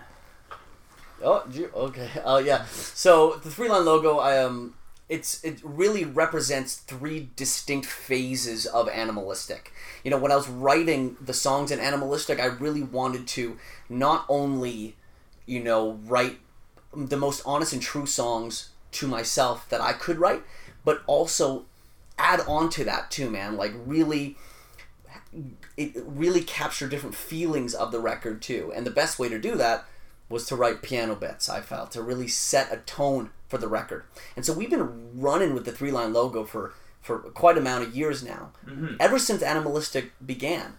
[SPEAKER 5] Oh, okay. [LAUGHS] Oh, yeah. So the three line logo, I um, it's it really represents three distinct phases of animalistic. You know, when I was writing the songs in animalistic, I really wanted to not only, you know, write the most honest and true songs to myself that I could write, but also add on to that too, man. Like really it really capture different feelings of the record too. And the best way to do that was to write piano bits, I felt, to really set a tone for the record. And so we've been running with the three line logo for, for quite a amount of years now, mm-hmm. ever since Animalistic began.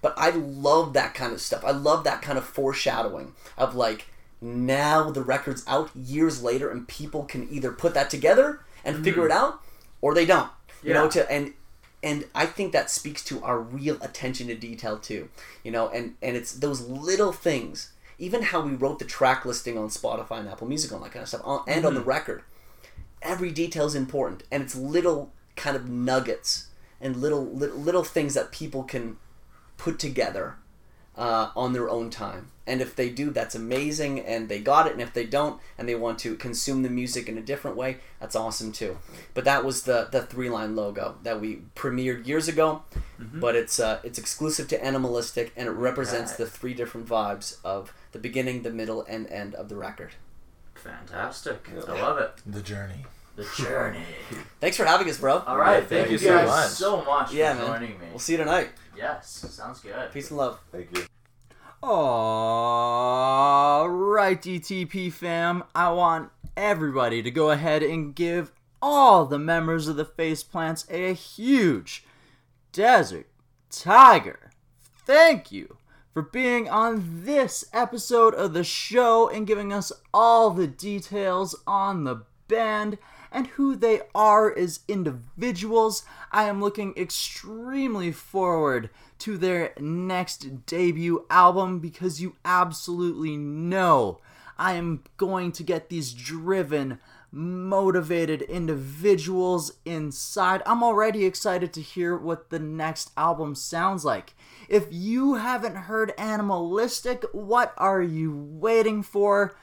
[SPEAKER 5] But I love that kind of stuff. I love that kind of foreshadowing of like, now the record's out years later and people can either put that together and mm-hmm. figure it out or they don't. You know, to and and I think that speaks to our real attention to detail too. You know, and and it's those little things, even how we wrote the track listing on Spotify and Apple Music, and all that kind of stuff, on- and on the mm-hmm. record. Every detail is important, and it's little kind of nuggets and little little, little things that people can put together uh, on their own time. And if they do, that's amazing, and they got it. And if they don't, and they want to consume the music in a different way, that's awesome too. But that was the the three line logo that we premiered years ago. But it's uh, it's exclusive to Animalistic, and it represents
[SPEAKER 1] Okay.
[SPEAKER 5] the three different vibes of the beginning, the middle, and end of the record.
[SPEAKER 1] Fantastic. I love it.
[SPEAKER 9] The journey.
[SPEAKER 1] The journey.
[SPEAKER 5] Thanks for having us, bro.
[SPEAKER 1] All right.
[SPEAKER 9] thank
[SPEAKER 1] Thank,
[SPEAKER 9] you
[SPEAKER 1] you
[SPEAKER 9] so
[SPEAKER 1] guys
[SPEAKER 9] much.
[SPEAKER 1] so much
[SPEAKER 5] Yeah,
[SPEAKER 1] for
[SPEAKER 5] man.
[SPEAKER 1] joining me.
[SPEAKER 5] We'll see you tonight.
[SPEAKER 1] Yes. Sounds good.
[SPEAKER 5] Peace and love.
[SPEAKER 4] Thank you.
[SPEAKER 1] Alright, DTP fam. I want everybody to go ahead and give all the members of the Faceplants a huge Desert Tiger thank you for being on this episode of the show and giving us all the details on the band and who they are as individuals. I am looking extremely forward to their next debut album because you absolutely know I am going to get these driven, motivated individuals inside. I'm already excited to hear what the next album sounds like. If you haven't heard Animalistic, what are you waiting for?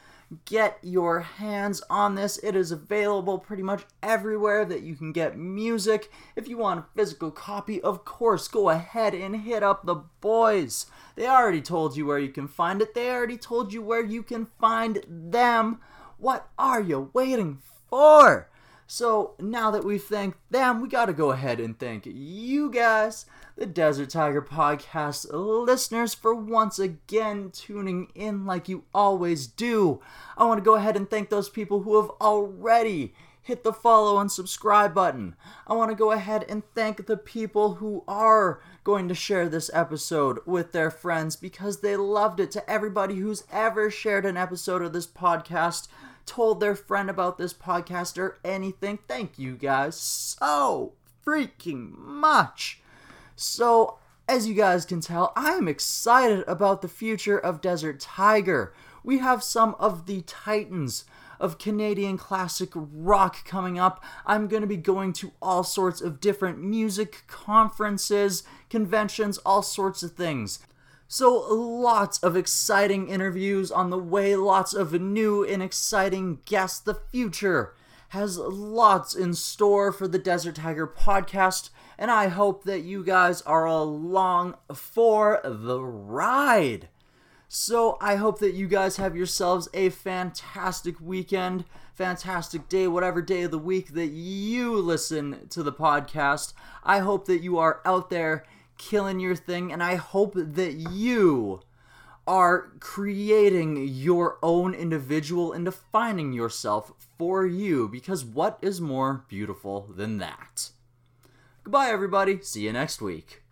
[SPEAKER 1] Get your hands on this. It is available pretty much everywhere that you can get music. If you want a physical copy, of course, go ahead and hit up the boys. They already told you where you can find it, they already told you where you can find them. What are you waiting for? So now that we've thanked them, we gotta go ahead and thank you guys, the Desert Tiger Podcast listeners, for once again tuning in like you always do. I want to go ahead and thank those people who have already hit the follow and subscribe button. I want to go ahead and thank the people who are going to share this episode with their friends because they loved it. To everybody who's ever shared an episode of this podcast, told their friend about this podcast or anything, thank you guys so freaking much. So, as you guys can tell, I am excited about the future of Desert Tiger. We have some of the titans of Canadian classic rock coming up. I'm going to be going to all sorts of different music conferences, conventions, all sorts of things. So, lots of exciting interviews on the way, lots of new and exciting guests. The future has lots in store for the Desert Tiger podcast, and I hope that you guys are along for the ride. So I hope that you guys have yourselves a fantastic weekend, fantastic day, whatever day of the week that you listen to the podcast. I hope that you are out there killing your thing, and I hope that you are creating your own individual and defining yourself for you because what is more beautiful than that? Goodbye, everybody. See you next week.